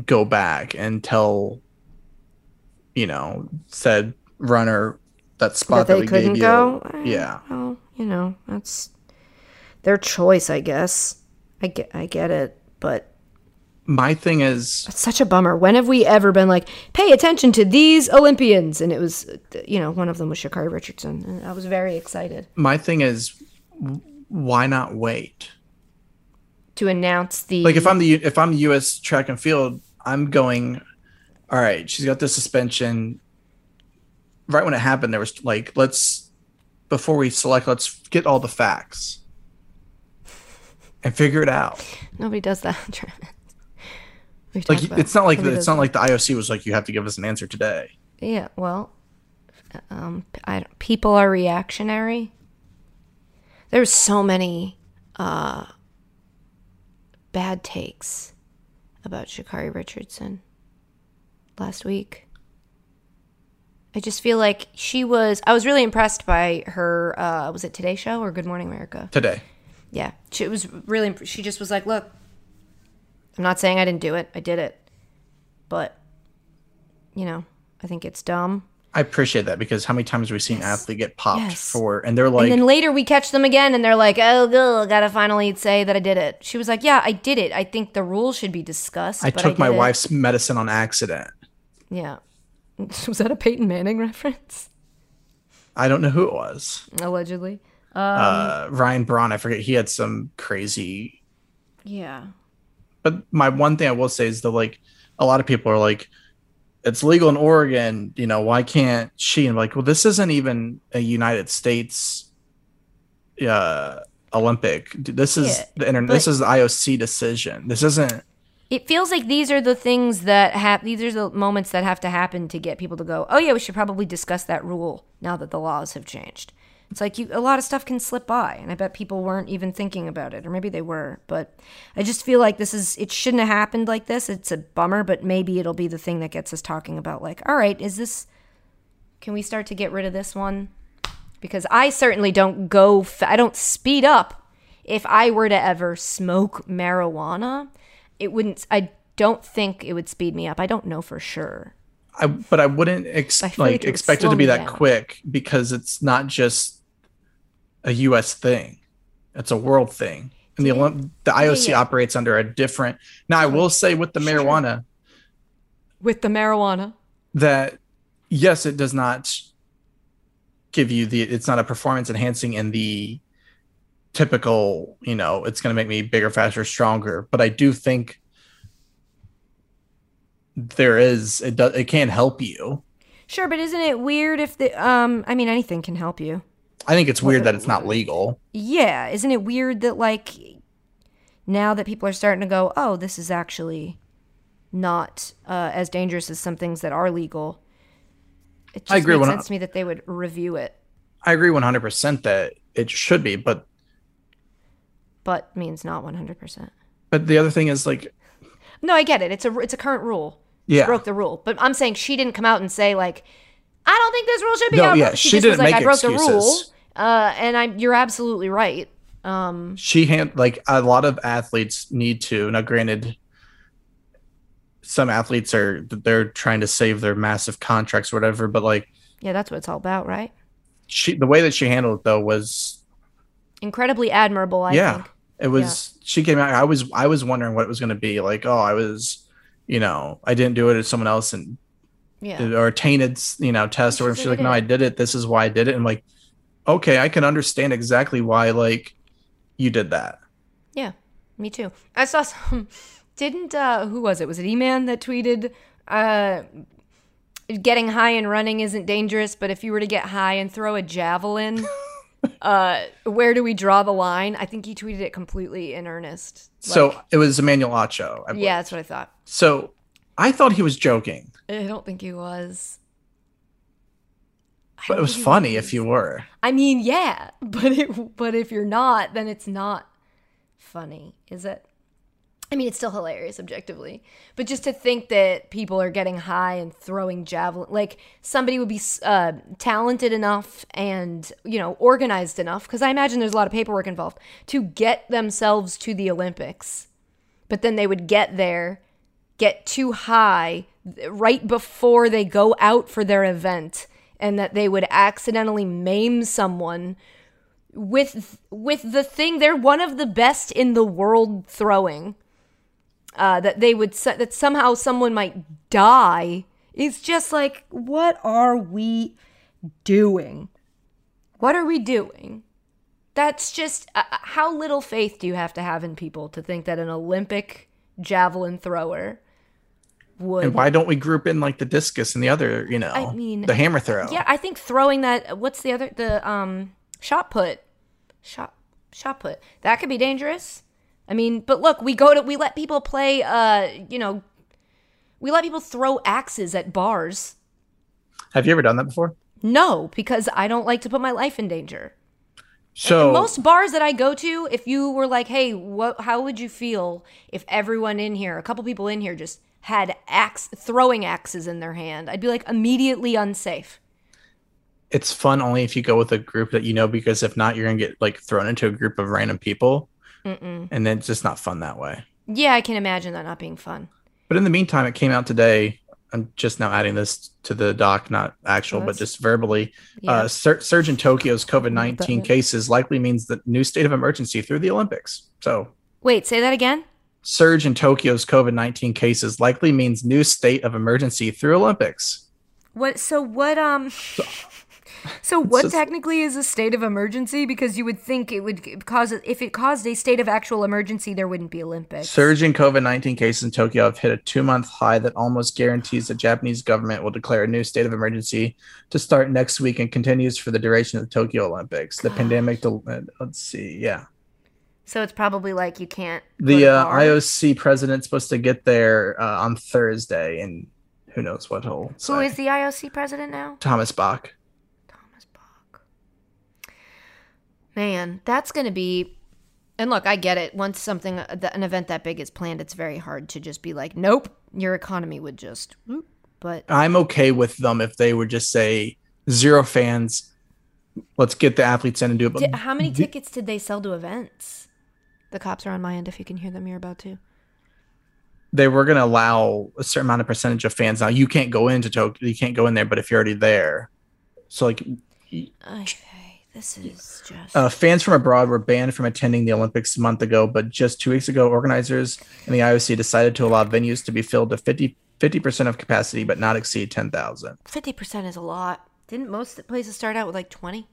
go back and tell, you know, said runner that spot that that, they we couldn't gave go. you. Eh, Yeah. Well, you know, that's their choice, I guess. I get, I get it, but My thing is, it's such a bummer. When have we ever been like, pay attention to these Olympians? And it was, you know, one of them was Sha'Carri Richardson, and I was very excited my thing is, why not wait? to announce the. Like if I'm the if I'm the U.S. track and field, I'm going. All right, she's got the suspension. Right when it happened, there was like, let's before we select, let's get all the facts and figure it out. nobody does that. [laughs] Like about- it's not like the, it's not like the IOC was like you have to give us an answer today. Yeah, well, um, I, don't- people are reactionary. There's so many uh, bad takes about Sha'Carri Richardson last week. I just feel like she was. I was really impressed by her. Uh, was it Today Show or Good Morning America? Today, Yeah, she was really. She just was like, "Look, I'm not saying I didn't do it. I did it, but you know, I think it's dumb." I appreciate that because how many times have we seen athlete get popped Yes. for, and they're like, and then later we catch them again, and they're like, "Oh, ugh, gotta finally say that I did it." She was like, "Yeah, I did it. I think the rules should be discussed." I took my it." wife's medicine on accident. Yeah, [laughs] was that a Peyton Manning reference? I don't know who it was. Allegedly. uh, Ryan Braun, I forget. He had some crazy. Yeah. But my one thing I will say is that like a lot of people are like, it's legal in Oregon. You know, why can't she? And I'm like, well, this isn't even a United States uh, Olympic. This is Yeah, the internet. This is the IOC decision. This isn't. It feels like these are the things that have these are the moments that have to happen to get people to go, "Oh yeah, we should probably discuss that rule now that the laws have changed." It's like you a lot of stuff can slip by, and I bet people weren't even thinking about it, or maybe they were, but I just feel like this is it shouldn't have happened like this. It's a bummer, but maybe it'll be the thing that gets us talking about like, "All right, is this can we start to get rid of this one?" Because I certainly don't go f- I don't speed up if I were to ever smoke marijuana, it wouldn't. I don't think it would speed me up. I don't know for sure. I but I wouldn't ex- I like like it expect it to be that down. quick because it's not just a U.S. thing; it's a world thing. And the Olymp- the IOC yeah. operates under a different. Now, I will say with the Sure. marijuana With the marijuana, that yes, it does not give you the. It's not a performance enhancing in the typical. You know, it's going to make me bigger, faster, stronger. But I do think there is it does it can help you. sure, but isn't it weird if the um? I mean, anything can help you. I think it's weird that it's not legal. Yeah, isn't it weird that like now that people are starting to go, oh, this is actually not uh, as dangerous as some things that are legal. It just I agree makes sense to me that they would review it, I agree 100% that it should be, but but means not one hundred percent. but the other thing is like No, I get it. It's a it's a current rule. She yeah. broke the rule. But I'm saying she didn't come out and say like, I don't think this rule should be. No, out. yeah, she, she just was didn't like, make I broke the rule. Uh, and I'm. you're absolutely right. Um, She hand like a lot of athletes need to. Now granted some athletes are they're trying to save their massive contracts or whatever, but like yeah, that's what it's all about, right? she the way that she handled it though was Incredibly admirable. I yeah. think. It was she came out I was I was wondering what it was going to be like, oh, I was you know, I didn't do it as someone else and Yeah. or tainted, you know, test or if she's like, no, I did it. This is why I did it. And like, okay, I can understand exactly why like you did that. Yeah, me too. I saw some. [laughs] Didn't uh who was it? Was it E-Man that tweeted? Uh, getting high and running isn't dangerous, but if you were to get high and throw a javelin, [laughs] uh, where do we draw the line? I think he tweeted it completely in earnest. So it was Emmanuel Acho. Yeah, that's what I thought. So I thought he was joking, I don't think he was. But it was funny if you were. I mean, yeah, [laughs] but it, but if you're not, then it's not funny, is it? I mean, it's still hilarious objectively, but just to think that people are getting high and throwing javelin, like somebody would be uh, talented enough and you know organized enough, because I imagine there's a lot of paperwork involved to get themselves to the Olympics, but then they would get there, get too high right before they go out for their event, and that they would accidentally maim someone with with the thing they're one of the best in the world throwing uh, that they would that somehow someone might die is just like what are we doing? What are we doing? That's just uh, how little faith do you have to have in people to think that an olympic javelin thrower would And why don't we group in like the discus and the other, you know, I mean, the hammer throw? Yeah, I think throwing that. What's the other? The um shot put, shot shot put. That could be dangerous. I mean, but look, we go to we let people play. Uh, you know, we let people throw axes at bars. Have you ever done that before? No, because I don't like to put my life in danger. So Most bars that I go to, if you were like, "Hey, what? How would you feel if everyone in here, a couple people in here, just had axe throwing axes in their hand?" I'd be like immediately unsafe. it's fun only if you go with a group that you know, because if not, you're gonna get like thrown into a group of random people, Mm-mm. and then it's just not fun that way. Yeah, I can imagine that not being fun. But in the meantime, it came out today. I'm just now adding this to the doc, not actual, but just verbally. Yeah. Uh, sur- surge in Tokyo's COVID 19 cases likely means the new state of emergency through the Olympics. So, Wait, say that again. Surge in Tokyo's COVID 19 cases likely means new state of emergency through Olympics. What? So what? Um. [laughs] So what just- technically is a state of emergency? Because you would think it would cause if it caused a state of actual emergency, there wouldn't be Olympics. Surge in COVID 19 cases in Tokyo have hit a two month high that almost guarantees the Japanese government will declare a new state of emergency to start next week and continues for the duration of the Tokyo Olympics. The pandemic, del- uh, let's see, yeah. So it's probably like you can't. The uh. IOC president's supposed to get there uh, on Thursday, and who knows what he'll Who say. is the IOC president now? Thomas Bach. Thomas Bach. Man, that's going to be. And look, I get it. Once something, an event that big is planned, it's very hard to just be like, nope, your economy would just. whoop. But I'm okay with them if they would just say zero fans. Let's get the athletes in and do it. But Di- how many tickets did they sell to events? The cops are on my end. If you can hear them, you're about to. they were going to allow a certain amount of percentage of fans. Now you can't go into Tokyo, you can't go in there, but if you're already there, so like Okay, this is just. uh, fans from abroad were banned from attending the Olympics a month ago, but just two weeks ago, organizers and the IOC decided to allow venues to be filled to 50 percent of capacity, but not exceed ten thousand. Fifty percent is a lot. Didn't most places start out with like twenty?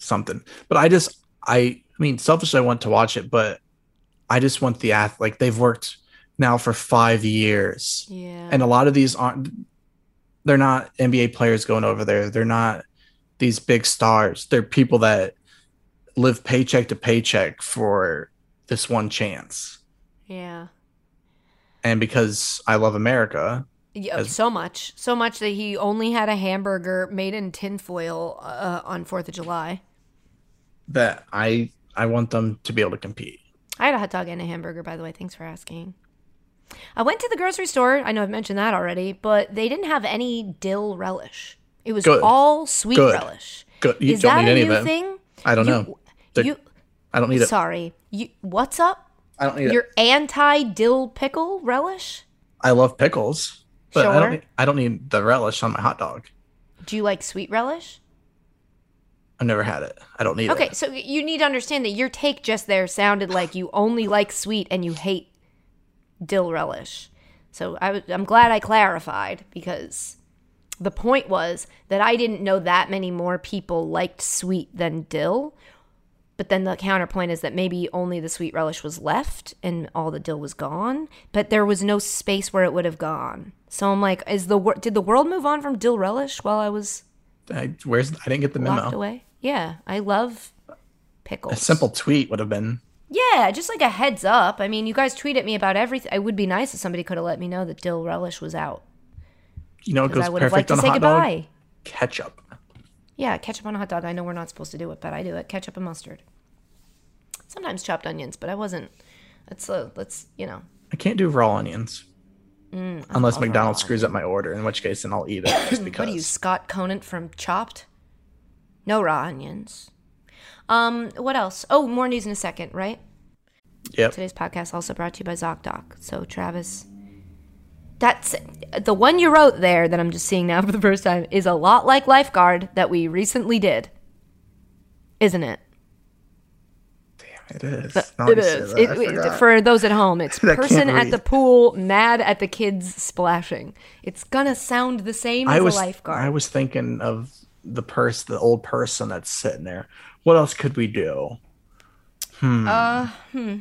something. But I just, I, I mean, selfishly, I want to watch it, but I just want the ath like they've worked now for five years. Yeah. and a lot of these aren't they're not NBA players going over there. They're not these big stars. They're people that live paycheck to paycheck for this one chance. yeah. And because I love America, Yeah, As- so much, so much that he only had a hamburger made in tinfoil uh, on Fourth of July. That I I want them to be able to compete. I had a hot dog and a hamburger, by the way. Thanks for asking. I went to the grocery store. I know I've mentioned that already, but they didn't have any dill relish. It was Good. all sweet Good. relish. Good. You Is don't that need a any new thing? I don't You- know. They're- You, I don't need it. sorry. You, what's up? I don't need Your it. Your anti dill pickle relish? I love pickles, but I Sure. don't need, I don't need the relish on my hot dog. Do you like sweet relish? I've never had it. I don't need Okay, it. Okay, so you need to understand that your take just there sounded like you only like sweet and you hate dill relish. So I, am glad I clarified because the point was that I didn't know that many more people liked sweet than dill. But then the counterpoint is that maybe only the sweet relish was left and all the dill was gone, but there was no space where it would have gone. So I'm like, is the wor- did the world move on from dill relish while I was I, where's I didn't get the locked memo. away? Yeah, I love pickles. A simple tweet would have been. Yeah, just like a heads up. I mean, you guys tweet at me about everything. It would be nice if somebody could have let me know that dill relish was out. You know, it Because goes I would have liked perfect to on a say hot goodbye. dog. Ketchup. Yeah, ketchup on a hot dog. I know we're not supposed to do it, but I do it. Ketchup and mustard. Sometimes chopped onions, but I wasn't. Let's uh, let's you know. I can't do raw onions. Mm, Unless McDonald's screws up my order, in which case then I'll eat it just because. [clears throat] What are you, Scott Conant from Chopped? No raw onions. Um, what else? Oh, more news in a second, right? Yep. Today's podcast also brought to you by ZocDoc. So Travis, that's the one you wrote there that I'm just seeing now [laughs] for the first time is a lot like Lifeguard that we recently did, isn't it? Damn, it is. It Now you say is. It- it- for those at home, it's [laughs] person at the pool mad at the kids splashing. It's gonna sound the same as I was a lifeguard. I was thinking of the purse, the old person that's sitting there. What else could we do? Hmm. uh, hmm.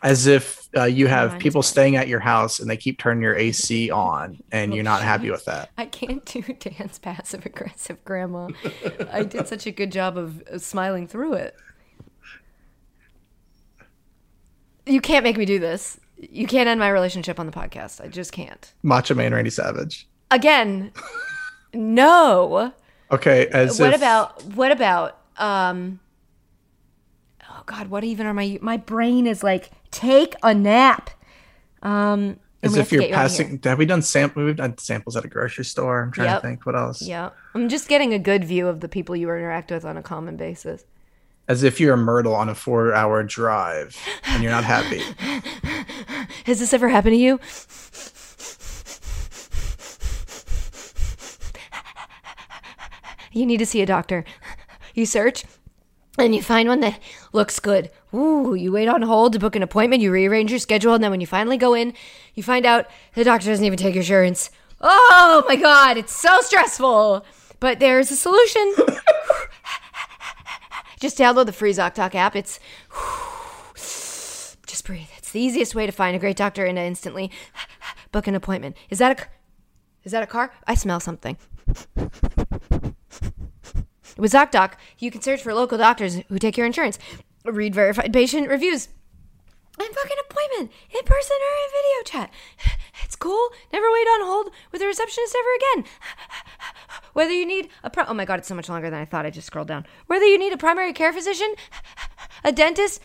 As if uh, you have people staying at your house and they keep turning your AC on, and you're not happy with that. I can't do [laughs] Dan's passive aggressive grandma. I did such a good job of uh, smiling through it. You can't make me do this. You can't end my relationship on the podcast. I just can't. Macho Man Randy Savage. Again, no. Okay, as what if, about what about um oh god what even are my my brain is like take a nap um as if you're get you out of here. passing? Have we done sample? We've done samples at a grocery store. I'm trying Yep. to think. What else? yeah i'm just getting a good view of the people you interact with on a common basis As if you're a Myrtle on a four-hour drive and you're not happy. [laughs] has this ever happened to you you need to see a doctor you search and you find one that looks good. Ooh, you wait on hold to book an appointment, you rearrange your schedule, and then when you finally go in, you find out the doctor doesn't even take your insurance. Oh my god, it's so stressful. But there's a solution. [coughs] Just download the free ZocDoc app. It's [sighs] just breathe. It's the easiest way to find a great doctor and instantly book an appointment. Is that a is that a car? I smell something. With ZocDoc, you can search for local doctors who take your insurance, read verified patient reviews, and book an appointment in person or in video chat. [sighs] It's cool. Never wait on hold with a receptionist ever again. [sighs] Whether you need a pro- oh my god, it's so much longer than I thought. I just scrolled down. Whether you need a primary care physician, [sighs] a dentist,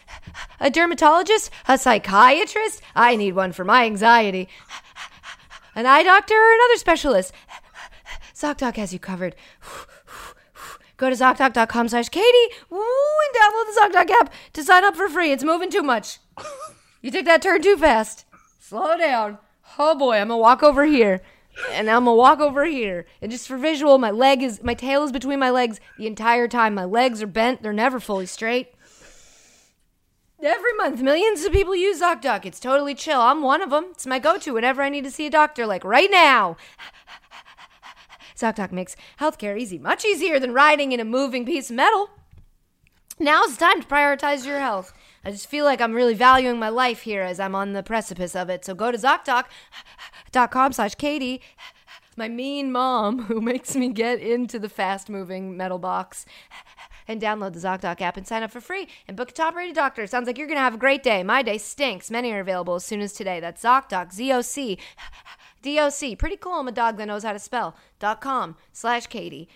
a dermatologist, a psychiatrist, I need one for my anxiety, an eye doctor, or another specialist. ZocDoc has you covered. Go to ZocDoc.com slash Katie woo, and download the ZocDoc app to sign up for free. It's moving too much. You took that turn too fast. Slow down. Oh boy, I'm gonna walk over here. And I'm gonna walk over here. And just for visual, my leg is my tail is between my legs the entire time. My legs are bent, they're never fully straight. Every month, millions of people use ZocDoc. It's totally chill. I'm one of them. It's my go-to whenever I need to see a doctor, like right now. ZocDoc makes healthcare easy, much easier than riding in a moving piece of metal. Now's the time to prioritize your health. I just feel like I'm really valuing my life here as I'm on the precipice of it. So go to ZocDoc.com slash Katie, my mean mom who makes me get into the fast moving metal box, and download the ZocDoc app and sign up for free and book a top rated doctor. Sounds like you're going to have a great day. My day stinks. Many are available as soon as today. That's ZocDoc, Z O C. DOC, pretty cool. I'm a dog that knows how to spell. Dot com slash Katie.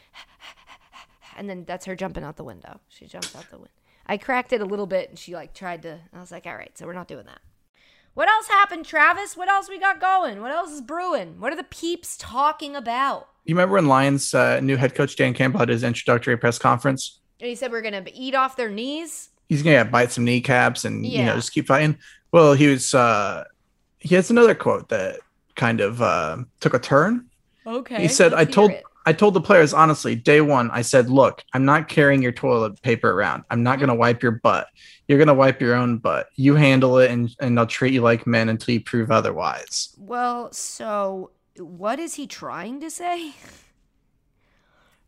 And then that's her jumping out the window. She jumps out the window. I cracked it a little bit and she like tried to. I was like, all right, so we're not doing that. What else happened, Travis? What else we got going? What else is brewing? What are the peeps talking about? You remember when Lions' uh, new head coach Dan Campbell had his introductory press conference? And he said we're gonna eat off their knees. He's gonna bite some kneecaps and you know just keep fighting. Well, he was. uh He has another quote that kind of uh, took a turn. Okay. he said, "I told it." I told the players honestly, day one, I said, look, I'm not carrying your toilet paper around. I'm not gonna wipe your butt. You're gonna wipe your own butt. You handle it, and and I'll treat you like men until you prove otherwise." Well, so what is he trying to say?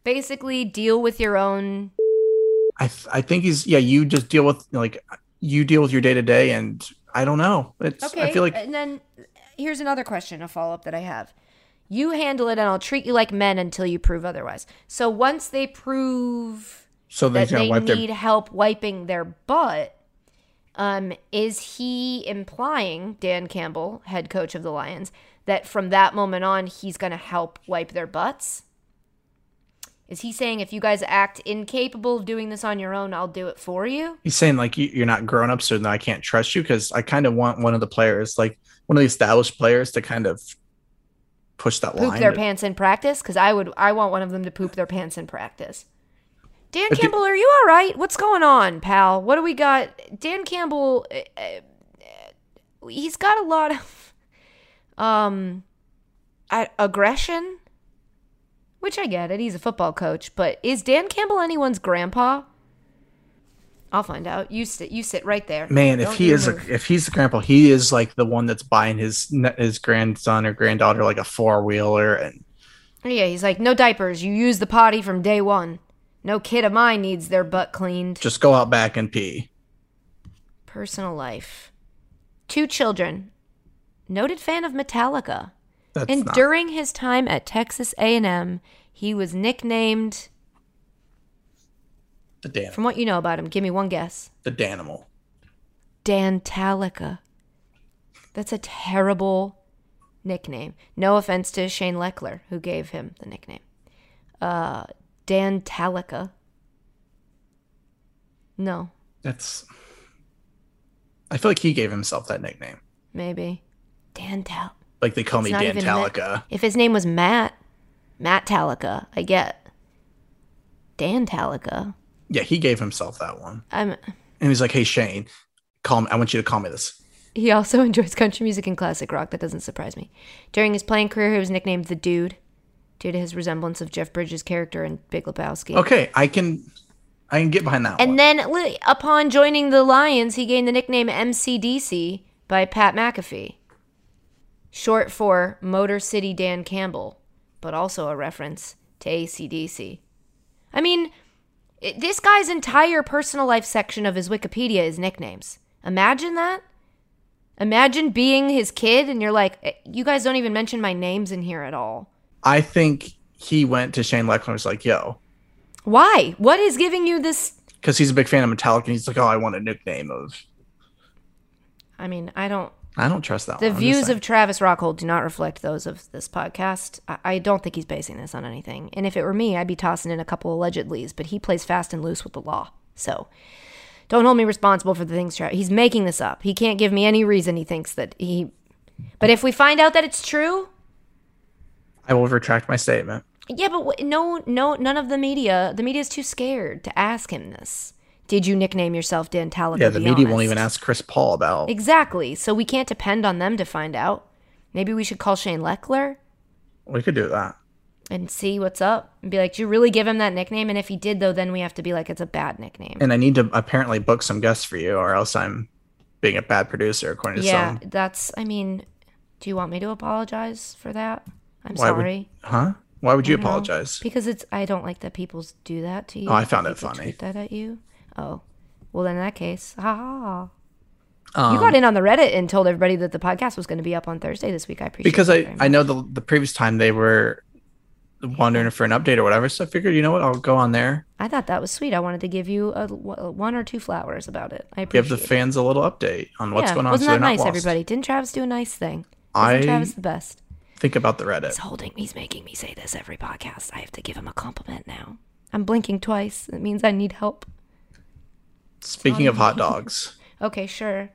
Basically, deal with your own. I th- I think he's yeah. You just deal with like you deal with your day to day, and I don't know. It's Okay. I feel like and then here's another question, a follow up that I have. You handle it, and I'll treat you like men until you prove otherwise. So once they prove so they're that they wipe their need help wiping their butt, um, is he implying Dan Campbell, head coach of the Lions, that from that moment on he's going to help wipe their butts? Is he saying if you guys act incapable of doing this on your own, I'll do it for you? he's saying like you, you're not grown up, so then I can't trust you because I kind of want one of the players, like one of the established players, to kind of push that Poop line. Poop their pants in practice? Because I would, I want one of them to poop their pants in practice. Dan Campbell, are you all right? What's going on, pal? What do we got? Dan Campbell, uh, uh, he's got a lot of um a- aggression, which I get it. He's a football coach, but is Dan Campbell anyone's grandpa? I'll find out. You sit. You sit right there. Man, if Don't he you is a, if he's the grandpa, he is like the one that's buying his his grandson or granddaughter like a four wheeler, and yeah, he's like no diapers. You use the potty from day one. No kid of mine needs their butt cleaned. just go out back and pee. Personal life. Two children. Noted fan of Metallica. That's and not during his time at Texas A&M, he was nicknamed the Dan from what you know about him. Give me one guess. the Danimal. Dantalica. That's a terrible nickname. No offense to Shane Lechler, who gave him the nickname. Uh, Dantalica. No, That's. I feel like he gave himself that nickname. maybe. Dantal. Like they call It's me not Dan even Ma- If his name was Matt, Matt Talica, I get. Dan Talica. Yeah, he gave himself that one, I'm. and he's like, "Hey Shane, call me. I want you to call me this." He also [laughs] enjoys country music and classic rock. That doesn't surprise me. During his playing career, he was nicknamed the Dude, due to his resemblance of Jeff Bridges' character in Big Lebowski. Okay, I can, I can get behind that And one. then, upon joining the Lions, he gained the nickname MCDC by Pat McAfee, short for Motor City Dan Campbell, but also a reference to ACDC. I mean, i- this guy's entire personal life section of his Wikipedia is nicknames. Imagine that. Imagine being his kid and you're like, "Eh, you guys don't even mention my names in here at all. I think he went to Shane Lechler and was like, "Yo," Why? What is giving you this? because he's a big fan of Metallica, and he's like, "Oh, I want a nickname of." I mean, I don't. I don't trust that. The one. Views of Travis Rockhold do not reflect those of this podcast. I, I don't think he's basing this on anything. And if it were me, I'd be tossing in a couple allegedlys, but he plays fast and loose with the law. So don't hold me responsible for the things Travis. He's making this up. He can't give me any reason he thinks that he. But if we find out that it's true, I will retract my statement. yeah, but wh- no, no, none of the media. The media is too scared to ask him this. Did you nickname yourself Dan Talica? Yeah, the media won't even ask Chris Paul about. Exactly. So we can't depend on them to find out. Maybe we should call Shane Lechler. We could do that. and see what's up and be like, "Do you really give him that nickname?" And if he did, though, then we have to be like, "It's a bad nickname." And I need to apparently book some guests for you, or else I'm being a bad producer, according to some. yeah, that's. I mean, do you want me to apologize for that? I'm Why would- sorry Huh? Why would you don't know. apologize? because it's. I don't like that people do that to you. Oh, I found it funny. Tweet that at you. Oh, well, then in that case, ha. Um, You got in on the Reddit and told everybody that the podcast was going to be up on Thursday this week. I appreciate it. because I I know the the previous time they were wondering for an update or whatever, so I figured you know what I'll go on there, I thought that was sweet. I wanted to give you a, a- one or two flowers about it. I appreciate it. give the it. fans a little update on what's yeah, going on. Wasn't so that not nice, everybody? Didn't Travis do a nice thing? Isn't I Travis the best? think about the Reddit. He's holding. Me, he's making me say this every podcast. I have to give him a compliment now. I'm blinking twice. It means I need help. Speaking of hot [laughs] dogs, Okay, sure.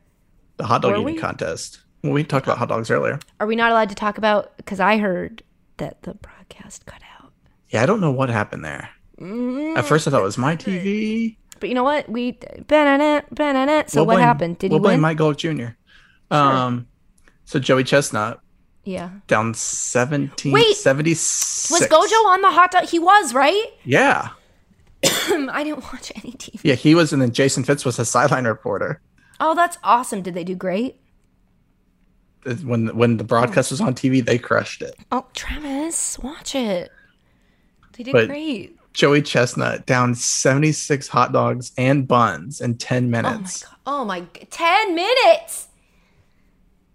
the hot dog Were eating we? contest. Well, we talked about hot dogs earlier. Are we not allowed to talk about? Because I heard that the broadcast cut out. Yeah, I don't know what happened there. Mm-hmm. At first, I thought it was my TV. But you know what? We banana banana. So We'll what blame- happened? Did we'll he blame win? Mike Golic Jr. Um, so Joey Chestnut yeah. down 17, Wait, 76. Was Gojo on the hot dog? He was right. Yeah, [coughs] I didn't watch any TV. yeah, he was, and then Jason Fitz was a sideline reporter. Oh, that's awesome. Did they do great? When when the broadcast oh. was on TV, they crushed it. Oh, Travis, watch it. They did But- great. Joey Chestnut down 76 hot dogs and buns in 10 Oh my minutes. god. Oh my 10 minutes.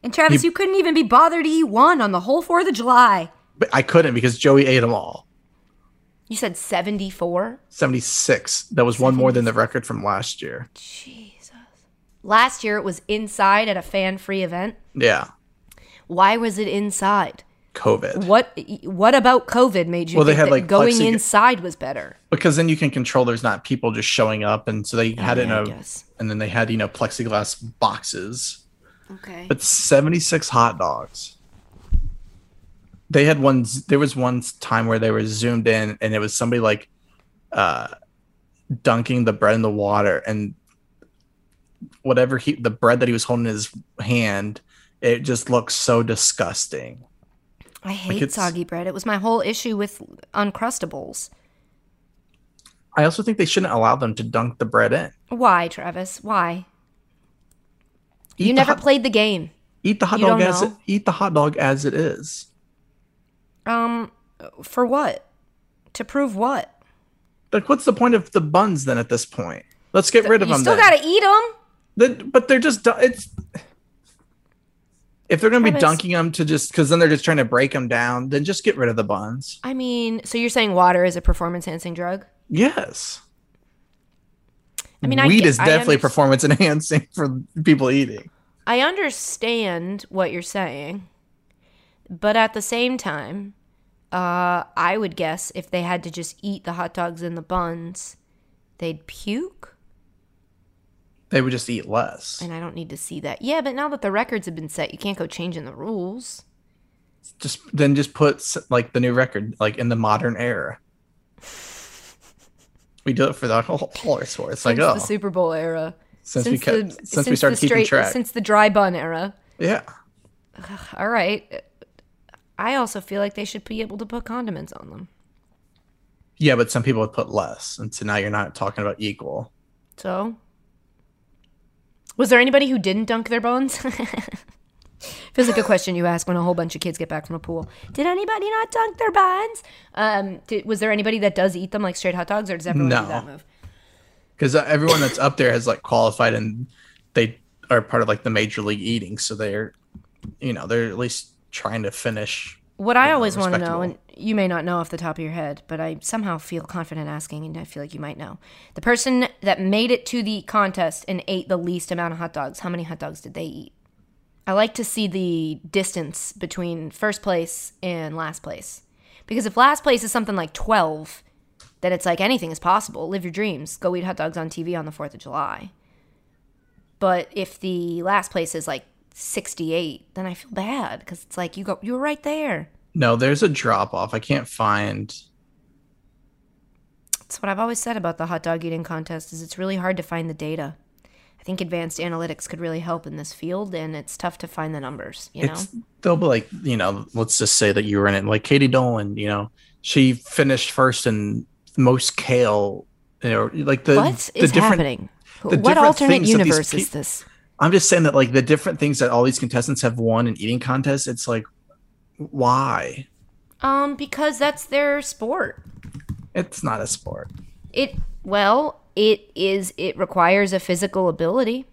And Travis, He- you couldn't even be bothered to eat one on the whole 4th of July. But I couldn't because Joey ate them all. You said 74? 76. That was one more than the record from last year. Jesus. Last year it was inside at a fan-free event. Yeah. Why was it inside? COVID. What what about COVID made you Well, they had, that like, going plexig- inside was better? Because then you can control there's not people just showing up. And so they had oh, it in yeah, I a, guess. and then they had, you know, plexiglass boxes. Okay. But 76 hot dogs. They had one, there was one time where they were zoomed in and it was somebody like uh, dunking the bread in the water and whatever he, the bread that he was holding in his hand, it just looks so disgusting. I hate it's- soggy bread. It was my whole issue with Uncrustables. I also think they shouldn't allow them to dunk the bread in. Why, Travis? Why? Eat you never hot- played the game. eat the hot dog as it, eat the hot dog as it is. Um, for what? To prove what? Like, what's the point of the buns then at this point? Let's get rid of You them. still then. gotta eat them. Then- but they're just it's if they're gonna be Travis- dunking them to just because then they're just trying to break them down, then just get rid of the buns. I mean, so you're saying water is a performance enhancing drug? Yes, I mean, I weed get- is definitely performance enhancing for people eating. I understand what you're saying, but at the same time, uh, I would guess if they had to just eat the hot dogs and the buns, they'd puke. They would just eat less. And I don't need to see that. Yeah, but now that the records have been set, you can't go changing the rules. Just then just put like the new record like in the modern era. We do it for the whole horse war. It's like oh, the Super Bowl era. since, we kept the, since, we started keeping straight- track. Since the dry bun era. yeah, All right. I also feel like they should be able to put condiments on them. yeah, but some people would put less, and so now you're not talking about equal. So, was there anybody who didn't dunk their buns? [laughs] Feels like a question you ask when a whole bunch of kids get back from a pool. Did anybody not dunk their buns? Um, did, was there anybody that does eat them like straight hot dogs, or does everyone No. do that move? because everyone that's up there has like qualified and they are part of like the major league eating so they're you know they're at least trying to finish What I Yeah, always want to know, and you may not know off the top of your head, but I somehow feel confident asking, and I feel like you might know. The person that made it to the contest and ate the least amount of hot dogs, how many hot dogs did they eat? I like to see the distance between first place and last place. Because if last place is something like 12, then it's like anything is possible. Live your dreams. Go eat hot dogs on TV on the 4th of July. But if the last place is like 68, then I feel bad because it's like you go you were right there. no there's a drop off i can't find That's what I've always said about the hot dog eating contest is it's really hard to find the data. I think advanced analytics could really help in this field and it's tough to find the numbers, you know. it's they'll be like you know let's just say that you were in it like katie nolan you know she finished first in most kale you know like the what the is different happening? the What alternate universe is this? I'm just saying that like the different things that all these contestants have won in eating contests it's like why Um because that's their sport. it's not a sport It well, it is it requires a physical ability.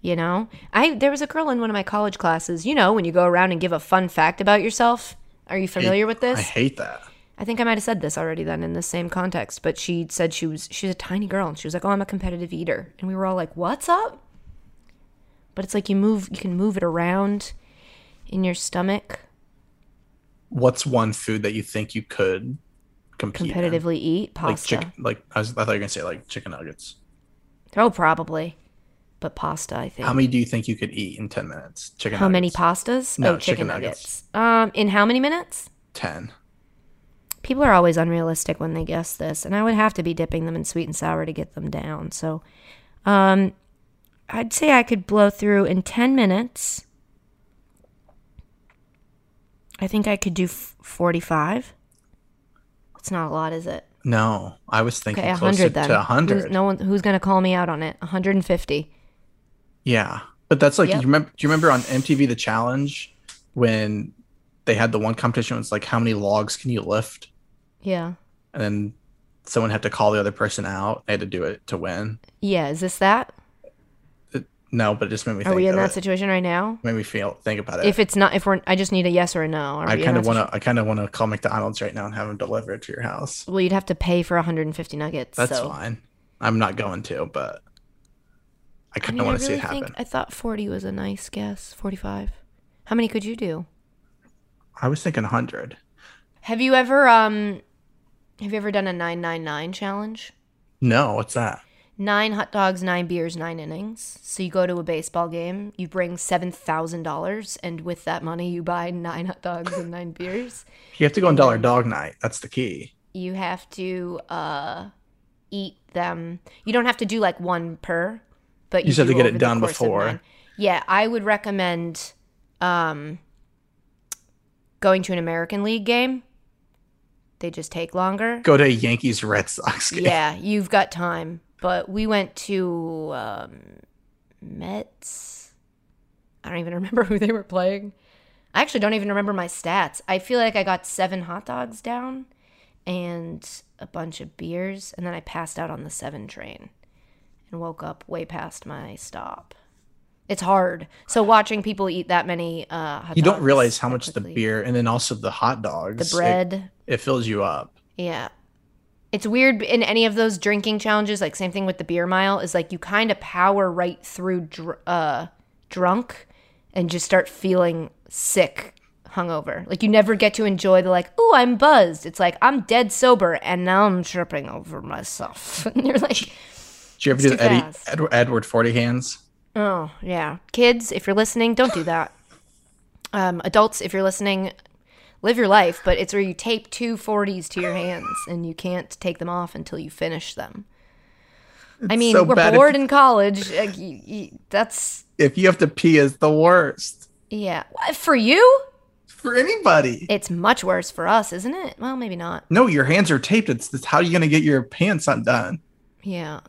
You know? I there was a girl in one of my college classes, you know, when you go around and give a fun fact about yourself. Are you familiar with this? i hate that I think I might have said this already then in the same context, but she said she was she's a tiny girl and she was like, "Oh, I'm a competitive eater." And we were all like, "What's up?" But it's like you move you can move it around in your stomach what's one food that you think you could compete in? competitively eat like pasta. chicken like I, was, I thought you were gonna say like chicken nuggets Oh, probably. But pasta, I think. how many do you think you could eat in 10 minutes chicken How many pastas? No, oh, chicken, chicken nuggets. Um, in how many minutes? 10 People are always unrealistic when they guess this, and I would have to be dipping them in sweet and sour to get them down. So, um, I'd say I could blow through in ten minutes. I think I could do f- forty-five. It's not a lot, is it? no i was thinking Okay, closer hundred then. to 100 Who's, no one who's gonna call me out on it. One hundred and fifty. yeah but that's like Yep. you remember do you remember on mtv the challenge when they had the one competition it was like how many logs can you lift Yeah. and then someone had to call the other person out. They had to do it to win. Yeah. Is this that? No, but it just made me. Are think we in that it. situation right now? Made me feel think about it. If it's not, if we're, I just need a yes or a no. Are I kind of want to. I kind of want to call McDonald's right now and have them deliver it to your house. Well, you'd have to pay for 150 nuggets. That's so. fine. I'm not going to, but I kind of I want to really see it happen. I thought 40 was a nice guess. 45. How many could you do? I was thinking 100. Have you ever um have you ever done a 999 challenge? No, what's that? Nine hot dogs, nine beers, nine innings. So you go to a baseball game, you bring seven thousand dollars, and with that money, you buy nine hot dogs and nine beers. [laughs] You have to go on Dollar Dog Night. That's the key. You have to uh, eat them. You don't have to do like one per, but You just have to get it done before. Yeah, I would recommend um, going to an American League game. They just take longer. Go to a Yankees Red Sox [laughs] game. Yeah, you've got time. But we went to um, Mets. I don't even remember [laughs] who they were playing. I actually don't even remember my stats. I feel like I got seven hot dogs down and a bunch of beers, and then I passed out on the seven train and woke up way past my stop. It's hard. So watching people eat that many uh, hot You don't realize how much the beer and then also the hot dogs, the it- bread. it, fills you up. Yeah. It's weird in any of those drinking challenges, like same thing with the beer mile, is like you kind of power right through dr- uh, drunk and just start feeling sick hungover. Like you never get to enjoy the like, oh, I'm buzzed. It's like I'm dead sober and now I'm tripping over myself. [laughs] and you're like, do you ever do the Eddie. Edward, Edward Forty Hands? oh yeah, kids, if you're listening, don't do that. Um, adults, if you're listening, live your life, but it's where you tape two 40s to your hands and you can't take them off until you finish them. I mean, so we're bored in college. Uh, like, you, you, that's If you have to pee, is the worst yeah. For you, for anybody. it's much worse for us, isn't it? Well, maybe not. no, your hands are taped. It's, it's how are you going to get your pants undone? Yeah.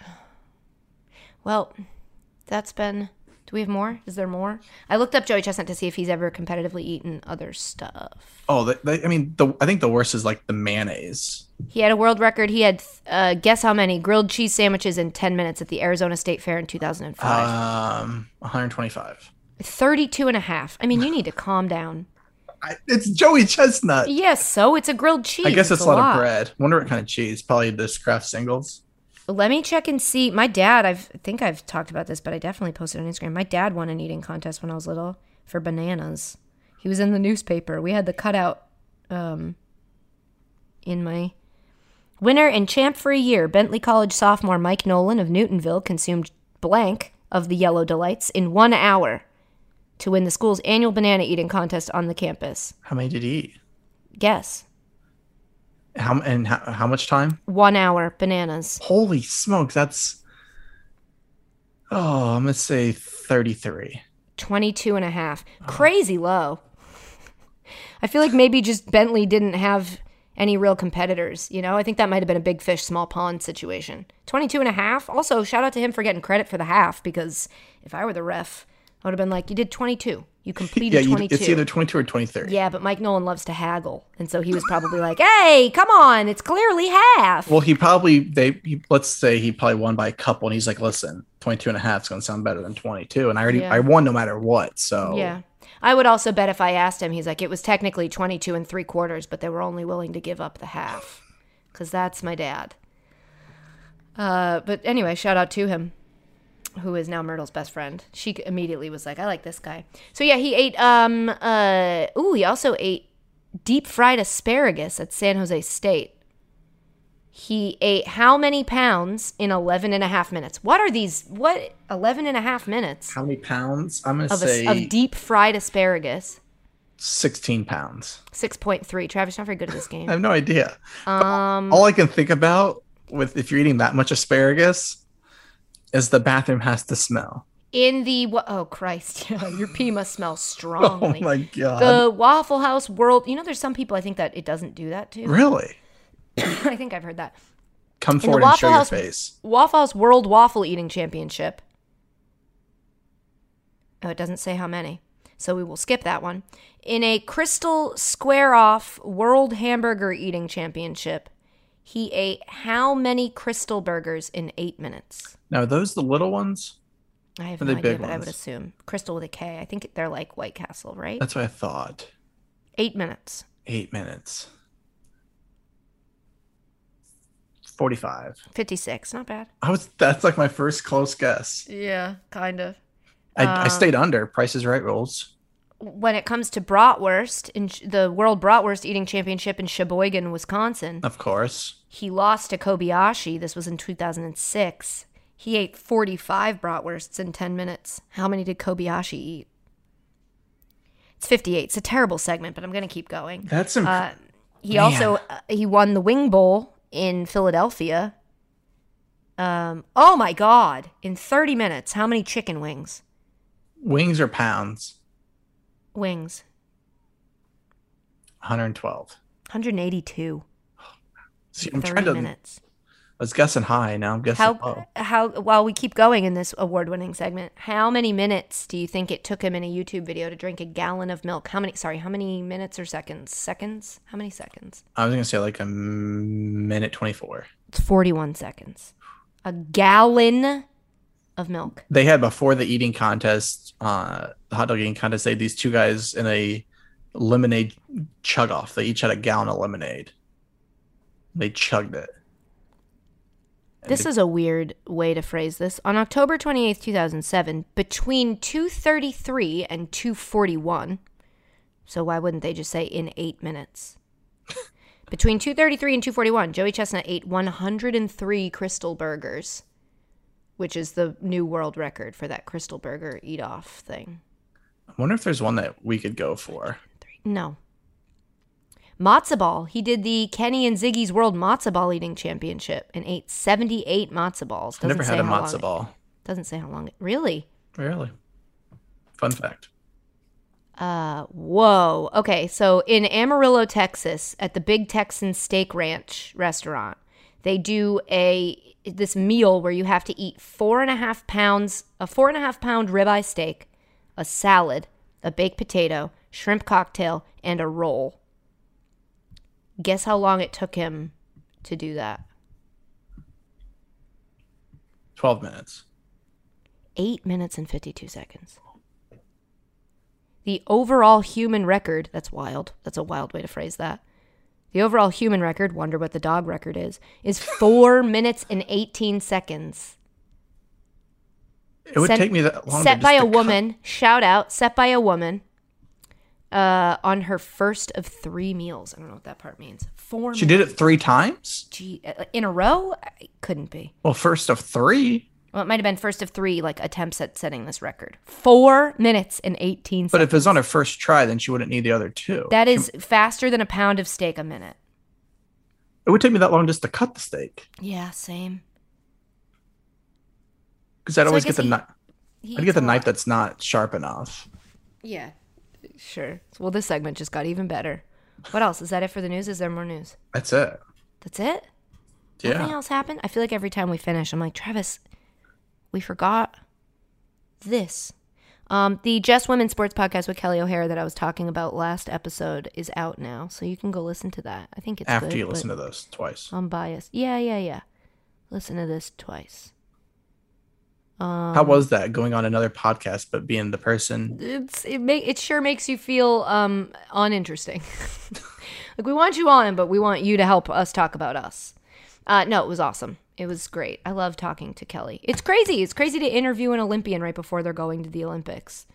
[sighs] Well, that's been. Do we have more? Is there more? I looked up Joey Chestnut to see if he's ever competitively eaten other stuff. Oh, the, the, I mean, the I think the worst is like the mayonnaise. He had a world record. He had, uh, guess how many grilled cheese sandwiches in 10 minutes at the Arizona State Fair in 2005. Um, 125. 32 and a half. I mean, you need to calm down. I, it's Joey Chestnut. Yes, so it's a grilled cheese. I guess it's It's a lot, of bread. Wonder what kind of cheese. Probably this Kraft singles. Let me check and see. My dad, I've, I think I've talked about this, but I definitely posted on Instagram. My dad won an eating contest when I was little for bananas. He was in the newspaper. We had the cutout um, in my winner and champ for a year. Bentley College sophomore Mike Nolan of Newtonville consumed blank of the yellow delights in one hour to win the school's annual banana eating contest on the campus. How many did he eat? Guess. How and how, how much time? One hour bananas. Holy smokes, that's oh, I'm gonna say 33. 22 and a half. Uh-huh. Crazy low. I feel like maybe just Bentley didn't have any real competitors, you know? I think that might have been a big fish, small pond situation. 22 and a half. Also, shout out to him for getting credit for the half because if I were the ref, I would have been like, you did 22. You completed Yeah, you, 22. it's either 22 or 23. yeah, but Mike Nolan loves to haggle. And so he was probably like, hey, come on. It's clearly half. Well, he probably they he, let's say he probably won by a couple, and he's like, listen, 22 and a half is gonna sound better than 22, and I already Yeah. I won no matter what. So Yeah. I would also bet if I asked him, he's like, it was technically 22 and three quarters, but they were only willing to give up the half. Because that's my dad. Uh, but anyway, shout out to him, who is now Myrtle's best friend. She immediately was like, I like this guy. So yeah, he ate, um, uh, ooh, he also ate deep fried asparagus at San Jose State. He ate how many pounds in 11 and a half minutes? What are these? What? 11 and a half minutes? How many pounds? I'm gonna say a, of deep fried asparagus. 16 pounds. 6.3. Travis, not very good at this [laughs] game. I have no idea. Um, All I can think about with if you're eating that much asparagus is the bathroom has to smell. in the, oh Christ, [laughs] yeah, your pee must smell [laughs] oh strongly. Oh my god! the Waffle House World, you know, there's some people I think that it doesn't do that to. really? [coughs] I think I've heard that. Come forward and show Waffle your House- face. Waffle House World Waffle Eating Championship. Oh, it doesn't say how many. so we will skip that one. In a Krystal Square Off World Hamburger Eating Championship, he ate how many Krystal burgers in eight minutes? Now, are those the little ones? I have Are no they idea, big but I would ones? assume Krystal with a K. I think they're like White Castle, right? That's what I thought. eight minutes. Eight minutes. 45. 56. Not bad. I was, that's like my first close guess. Yeah, kind of. I, I Um, stayed under. Price is right rules. When it comes to bratwurst, in the World Bratwurst Eating Championship in Sheboygan, Wisconsin, Of course. he lost to Kobayashi. This was in 2006. He ate 45 bratwursts in 10 minutes. How many did Kobayashi eat? It's 58. It's a terrible segment, but I'm going to keep going. That's imp- Uh, he Man. also uh, he won the Wing Bowl in Philadelphia. Um, oh my God! In 30 minutes, how many chicken wings? wings or pounds. Wings. 112. 182. See, I'm 30 trying to. minutes. I was guessing high. Now I'm guessing How low. how while we keep going in this award-winning segment, how many minutes do you think it took him in a YouTube video to drink a gallon of milk? How many? Sorry, how many minutes or seconds? Seconds? How many seconds? I was gonna say like a minute 24. It's 41 seconds. A gallon of milk. They had before the eating contest, uh, the hot dog eating contest. They had these two guys in a lemonade chug off. They each had a gallon of lemonade. They chugged it. And This is a weird way to phrase this. On October 28th, 2007, between 2:33 and 2:41. So why wouldn't they just say in 8 minutes? [laughs] between 2:33 and 2:41, Joey Chestnut ate 103 Krystal burgers, which is the new world record for that Krystal burger eat off thing. I wonder if there's one that we could go for. No. Matzo ball. He did the Kenny and Ziggy's World Matzo Ball Eating Championship and ate 78 matzo balls. I've never had a long matzo it- ball. Doesn't say how long it. Really? Really? Fun fact. Uh, whoa. Okay, so in Amarillo, Texas, at the Big Texan Steak Ranch restaurant, they do a this meal where you have to eat four and a half pounds, a four and a half pound ribeye steak, a salad, a baked potato, shrimp cocktail, and a roll. Guess how long it took him to do that? 12 minutes. Eight minutes and 52 seconds. The overall human record, that's wild. That's a wild way to phrase that. The overall human record, wonder what the dog record is, is [laughs] four minutes and 18 seconds. It would Sent- take me that long. set by a cut- woman, shout out, set by a woman uh, on her first of three meals. I don't know what that part means. Four She did it three times? Gee, uh, in a row? I- couldn't be. Well, first of three. Well, it might have been first of three like attempts at setting this record. Four minutes and 18 But seconds. if it's on her first try, then she wouldn't need the other two. That is faster than a pound of steak a minute. it would take me that long just to cut the steak. Yeah, same. Because I'd So always guess get the knife. He I'd get the knife lot. that's not sharp enough. Yeah, sure. Well, this segment just got even better. What else? Is that it for the news? Is there more news? That's it. That's it? Nothing Yeah. else happened? I feel like every time we finish, I'm like, Travis, we forgot this. Um, the Just Women Sports podcast with Kelly O'Hara that I was talking about last episode is out now, so you can go listen to that. I think it's After good, you listen to those twice. I'm biased. Yeah, yeah, yeah. Listen to this twice. Um, How was that going on another podcast, but being the person? it's it make it sure makes you feel um uninteresting. [laughs] like we want you on, but we want you to help us talk about us. Uh, no, it was awesome. It was great. I love talking to Kelly. It's crazy. It's crazy to interview an Olympian right before they're going to the Olympics,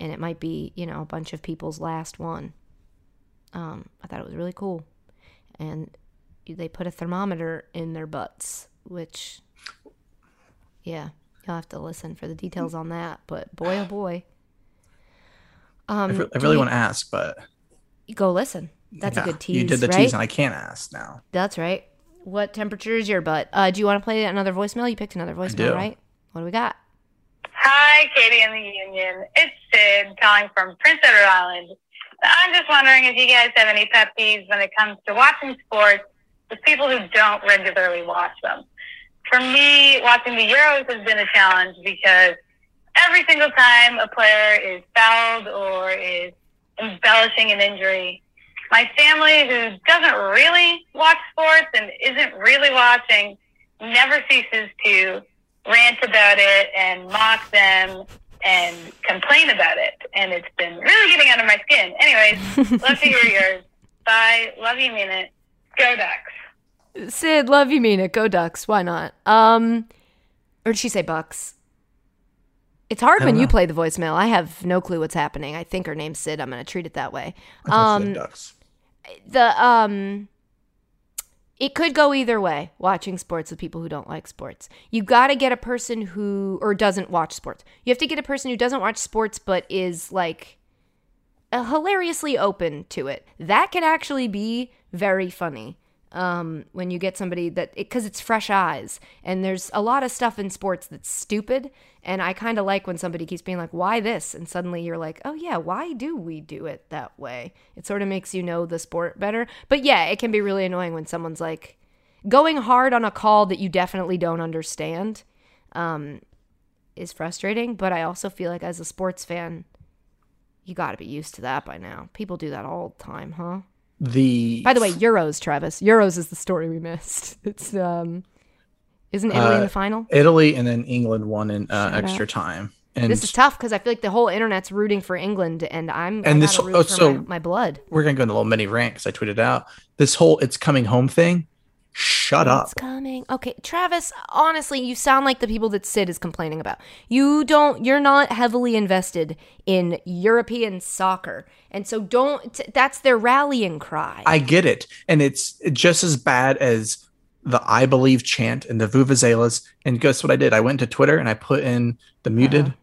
and it might be you know a bunch of people's last one. Um, I thought it was really cool, and they put a thermometer in their butts, which, yeah, you'll have to listen for the details on that. But boy, oh boy. Um, I, re- I really want to ask, but go listen. That's yeah, a good tease. You did the right? tease, and I can't ask now. That's right. What temperature is your butt? Uh, do you want to play another voicemail? You picked another voicemail, right? What do we got? Hi, Katie and the Union. It's Sid calling from Prince Edward Island. I'm just wondering if you guys have any pet peeves when it comes to watching sports with people who don't regularly watch them. For me, watching the Euros has been a challenge because every single time a player is fouled or is embellishing an injury, my family, who doesn't really watch sports and isn't really watching, never ceases to rant about it and mock them and complain about it. And it's been really getting under my skin. Anyways, [laughs] love to hear yours. Bye. Love you, mean it. Go Ducks. Sid, love you, mean it. Go Ducks. Why not? Um, or did she say Bucks? It's hard when don't you play the voicemail. I have no clue what's happening. I think her name's Sid. I'm going to treat it that way. I Um, said ducks. The um it could go either way watching sports with people who don't like sports. You got to get a person who or doesn't watch sports. You have to get a person who doesn't watch sports but is like hilariously open to it. That can actually be very funny um, when you get somebody that because it's fresh eyes. And there's a lot of stuff in sports that's stupid. And i kind of like when somebody keeps being like why this? And suddenly you're like oh yeah why do we do it that way? It sort of makes you know the sport better. But yeah it can be really annoying when someone's like going hard on a call that you definitely don't understand um, is frustrating. But i also feel like as a sports fan you got to be used to that by now. People do that all the time huh The by the way, Euros, Travis. Euros is the story we missed. [laughs] It's um, isn't Italy in Uh, the final? Italy and then England won in uh, extra out. time. And This is tough because I feel like the whole internet's rooting for England, and I'm And this- oh, so- my, my blood. we're gonna go into a little mini rant because I tweeted out this whole "it's coming home" thing. Shut up. It's coming. Okay, Travis. Honestly, you sound like the people that Sid is complaining about. You don't. You're not heavily invested in European soccer, and so don't. T- that's their rallying cry. I get it, and it's just as bad as the "I believe" chant and the vuvuzelas. And guess what I did? I went to Twitter and I put in the muted uh-huh.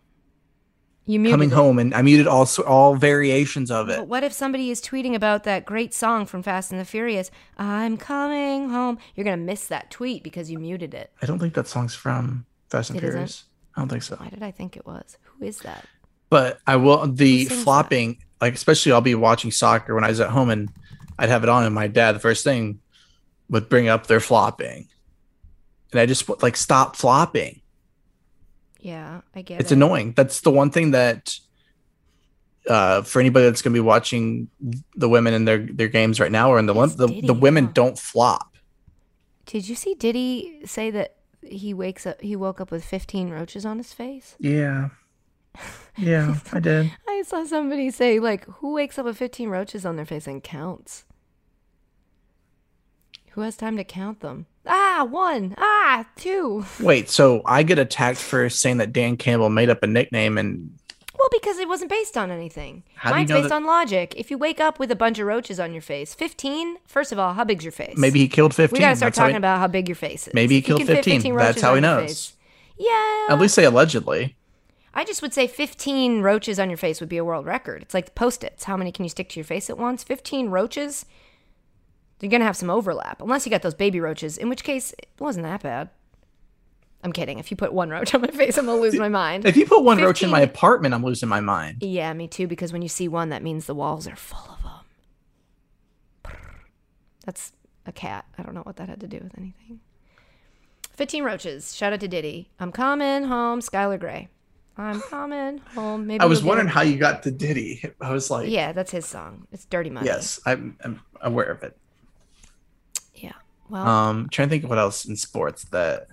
You muted coming it. home, and I muted all all variations of it. But what if somebody is tweeting about that great song from Fast and the Furious? I'm coming home. You're gonna miss that tweet because you muted it. I don't think that song's from Fast and It isn't? Furious. I don't think so. Why did I think it was? Who is that? But I will the flopping, like especially I'll be watching soccer when I was at home and I'd have it on, and my dad the first thing would bring up their flopping, and I just like stop flopping. Yeah, I get It's it. annoying. That's the one thing that uh, for anybody that's going to be watching the women in their their games right now or in the It's one the, Diddy, the women huh? don't flop. Did you see Diddy say that he wakes up? He woke up with 15 roaches on his face. Yeah. [laughs] Yeah, I did. I saw somebody say like, "Who wakes up with 15 roaches on their face and counts? Who has time to count them? Ah, one. Ah, two. Wait, so I get attacked for saying that Dan Campbell made up a nickname and Well, because it wasn't based on anything. How do you Mine's know based that- on logic. If you wake up with a bunch of roaches on your face, 15, first of all, how big's your face? maybe he killed 15. we got to start That's how talking he- about how big your face is. Maybe he If you killed can fit 15. That's how he on your knows. face- Yeah. At least say allegedly. I just would say 15 roaches on your face would be a world record. It's like post-its. How many can you stick to your face at once? 15 roaches? You're going to have some overlap. Unless you got those baby roaches, in which case it wasn't that bad. I'm kidding. If you put one roach [laughs] on my face, I'm going to lose my mind. If you put one roach in my apartment, I'm losing my mind. Yeah, me too. Because when you see one, that means the walls are full of them. That's a cat. I don't know what that had to do with anything. 15 roaches. Shout out to Diddy. I'm coming home, Skylar Grey. I'm coming home. Maybe I was we'll wondering how you got to Diddy. I was like, Yeah, that's his song. It's Dirty Money. yes, I'm, I'm aware of it. Well, Um, trying to think of what else in sports that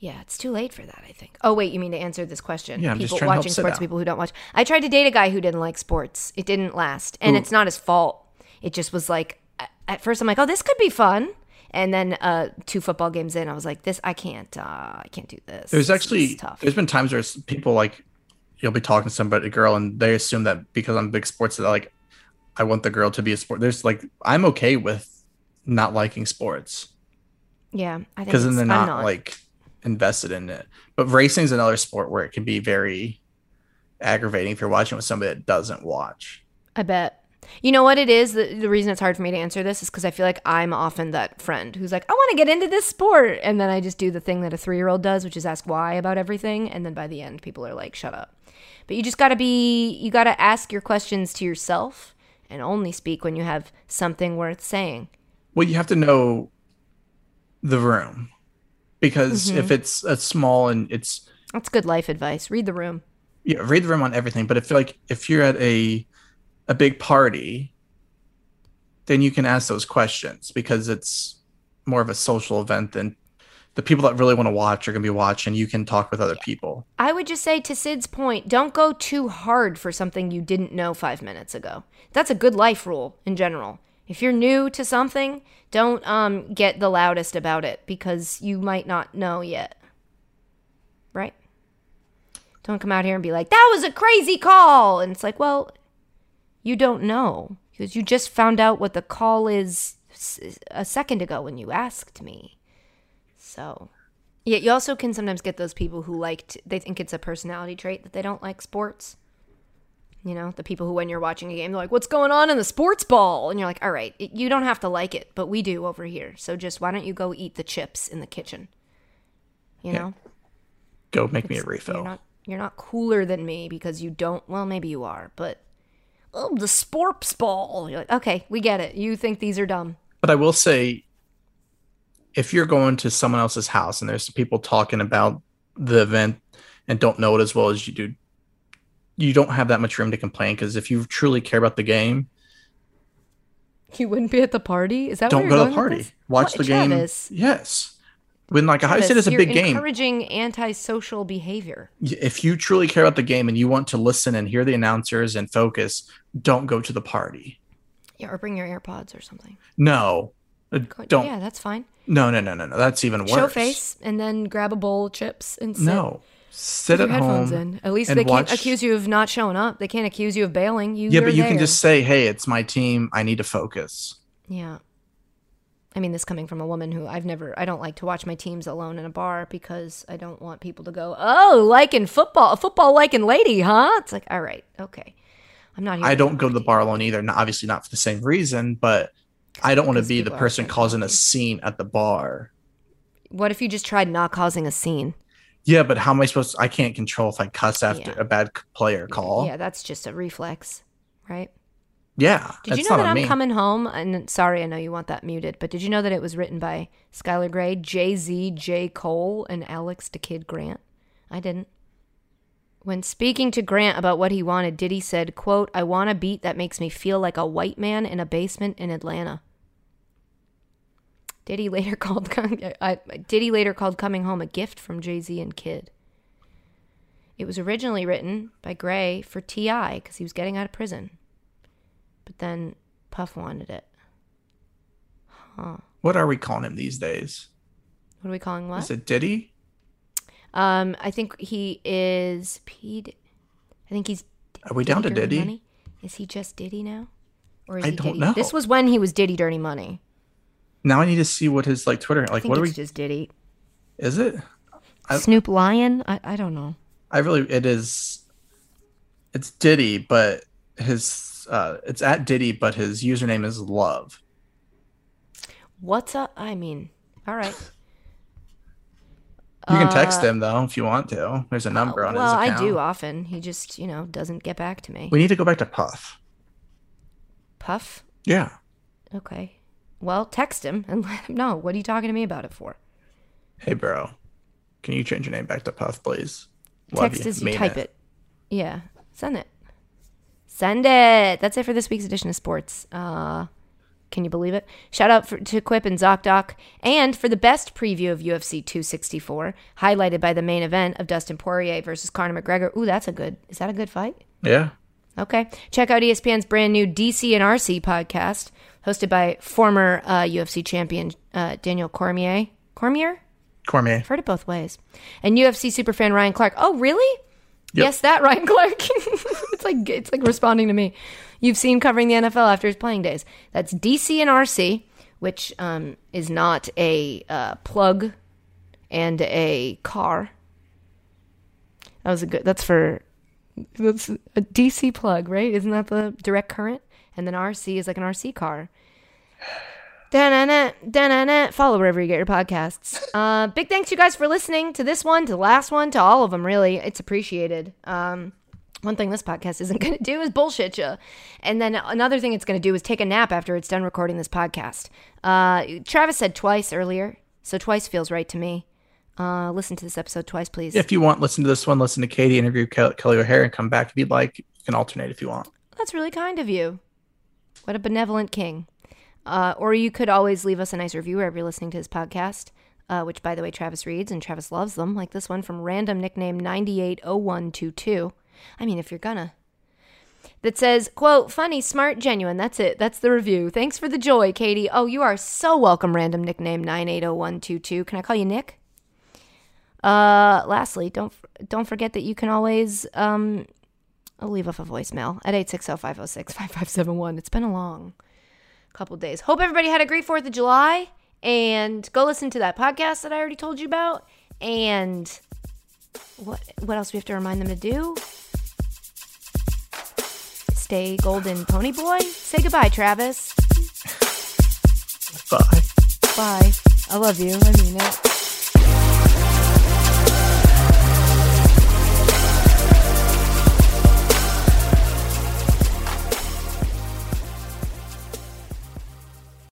yeah, it's too late for that, I think. Oh, wait, you mean to answer this question? Yeah, I'm just people trying to help watching sports, people who don't watch. I tried to date a guy who didn't like sports. It didn't last. And Who? it's not his fault. It just was like, at first, I'm like, oh, this could be fun. And then uh, two football games in, I was like, this, I can't, uh, I can't do this. there's This actually tough. there's been times where people like you'll be talking to somebody a girl and they assume that because I'm big sports that like I want the girl to be a sport. There's like I'm okay with not liking sports Yeah, I think because then they're I'm not, like invested in it. But racing is another sport where it can be very aggravating if you're watching with somebody that doesn't watch. I bet. You know what it is? The, the reason it's hard for me to answer this is because I feel like I'm often that friend who's like, I want to get into this sport. And then I just do the thing that a three year old does, which is ask why about everything. And then by the end, people are like, shut up. But you just got to be, you got to ask your questions to yourself and only speak when you have something worth saying. Well, you have to know the room because Mm-hmm. if it's a small and it's That's good life advice. Read the room. Yeah, read the room on everything. But if like if you're at a a big party, then you can ask those questions because it's more of a social event than the people that really want to watch are going to be watching. You can talk with other people. I would just say to Sid's point, don't go too hard for something you didn't know five minutes ago. That's a good life rule in general. If you're new to something, don't um, get the loudest about it because you might not know yet. Right? Don't come out here and be like, that was a crazy call. And it's like, well, you don't know because you just found out what the call is a second ago when you asked me. So, yeah, you also can sometimes get those people who like they think it's a personality trait that they don't like sports. You know, the people who when you're watching a game they're like, "What's going on in the sports ball?" and you're like, "All right, it, you don't have to like it, but we do over here. So just why don't you go eat the chips in the kitchen?" You Yeah. know? Go make me a refill. You're not you're not cooler than me because you don't. Well, maybe you are, but oh, the sports ball. You're like, okay, we get it. You think these are dumb. But I will say, if you're going to someone else's house and there's people talking about the event and don't know it as well as you do, you don't have that much room to complain. Because if you truly care about the game, You wouldn't be at the party. Is that don't go to the party. Watch What, the game. Yes. When like Ohio State Travis, is a big game. Encouraging antisocial behavior. If you truly care about the game and you want to listen and hear the announcers and focus, don't go to the party. Yeah, or bring your AirPods or something. No. Uh, Don't. Yeah, that's fine. No, no, no, no, no. That's even worse. Show face and then grab a bowl of chips and sit. No. Sit With at home. in. At least they can't accuse you of not showing up. They can't accuse you of bailing. You Yeah, but you can just say, "Hey, it's my team. I need to focus." Yeah. I mean, this coming from a woman who I've never, I don't like to watch my teams alone in a bar because I don't want people to go, oh, like in football, a football liking lady, huh? It's like, all right, okay. I'm not here. I don't go to the bar alone either. Not, obviously, not for the same reason, but I don't want to be the person causing a scene at the bar. What if you just tried not causing a scene? Yeah, but how am I supposed to? I can't control if I cuss after Yeah. a bad player call. Yeah, that's just a reflex, right? Yeah, Did you know that I'm me. coming home? And sorry, I know you want that muted, but did you know that it was written by Skylar Grey, Jay Z, J. Cole, and Alex da Kid Grant? I didn't. When speaking to Grant about what he wanted, Diddy said, quote, I want a beat that makes me feel like a white man in a basement in Atlanta. Diddy later [laughs] called I, Diddy later called Coming Home a gift from Jay-Z and Kid. It was originally written by Grey for T.I. because he was getting out of prison. But then Puff wanted it. Huh. What are we calling him these days? What are we calling what? Is it Diddy? Um, I think he is P. I think he's. Are we down to Dirty Diddy? Money? Is he just Diddy now? Or is I he don't Diddy? know. This was when he was Diddy Dirty Money. Now I need to see what his like Twitter like. What are we? just Diddy. Is it? I- Snoop Lion? I, I don't know. I really it is. It's Diddy, but his uh it's at Diddy, but his username is Love. What's up? I mean, all right. You can text Uh, him though if you want to. There's a number on well, his I do often. He just, you know, doesn't get back to me. We need to go back to Puff. Puff? Yeah. Okay. Well, text him and [laughs] let him know. What are you talking to me about it for? Hey, bro. Can you change your name back to Puff, please? Love Text you. as you Mean type it. Yeah. Send it. Send it. That's it for this week's edition of sports. Uh, can you believe it? Shout out for, to Quip and ZocDoc, and for the best preview of UFC 264, highlighted by the main event of Dustin Poirier versus Conor McGregor. Ooh, that's a good. Is that a good fight? Yeah. Okay. Check out ESPN's brand new DC and RC podcast, hosted by former uh, UFC champion uh, Daniel Cormier. Cormier? Cormier. I've heard it both ways. And UFC superfan Ryan Clark. Oh, really? Yep. Yes, that Ryan Clark. [laughs] it's like it's like responding to me. You've seen covering the NFL after his playing days. That's DC and RC, which um, is not a uh, plug and a car. That was a good. That's for that's a DC plug, right? Isn't that the direct current? And then RC is like an RC car. Da-na-na, da-na-na. Follow wherever you get your podcasts. Uh, big thanks you guys for listening to this one, to the last one, to all of them. Really, it's appreciated. Um, one thing this podcast isn't [laughs] going to do is bullshit you, and then another thing it's going to do is take a nap after it's done recording this podcast. Uh, Travis said twice earlier, so twice feels right to me. Uh, listen to this episode twice, please. If you want, listen to this one. Listen to Katie interview Kelley O'Hara and come back if you'd like. You can alternate if you want. That's really kind of you. What a benevolent king. Uh, or you could always leave us a nice review wherever you're listening to this podcast, uh, which, by the way, Travis reads and Travis loves them, like this one from random nickname 980122. I mean, if you're gonna. That says, quote, funny, smart, genuine. That's it. That's the review. Thanks for the joy, Katie. Oh, you are so welcome, random nickname 980122. Can I call you Nick? Uh, lastly, don't don't forget that you can always um, I'll leave off a voicemail at 860-506-5571. It's been a long couple days. Hope everybody had a great 4th of July and go listen to that podcast that I already told you about. And what what else do we have to remind them to do? Stay golden pony boy. Say goodbye, Travis. Bye. Bye. I love you. I mean it.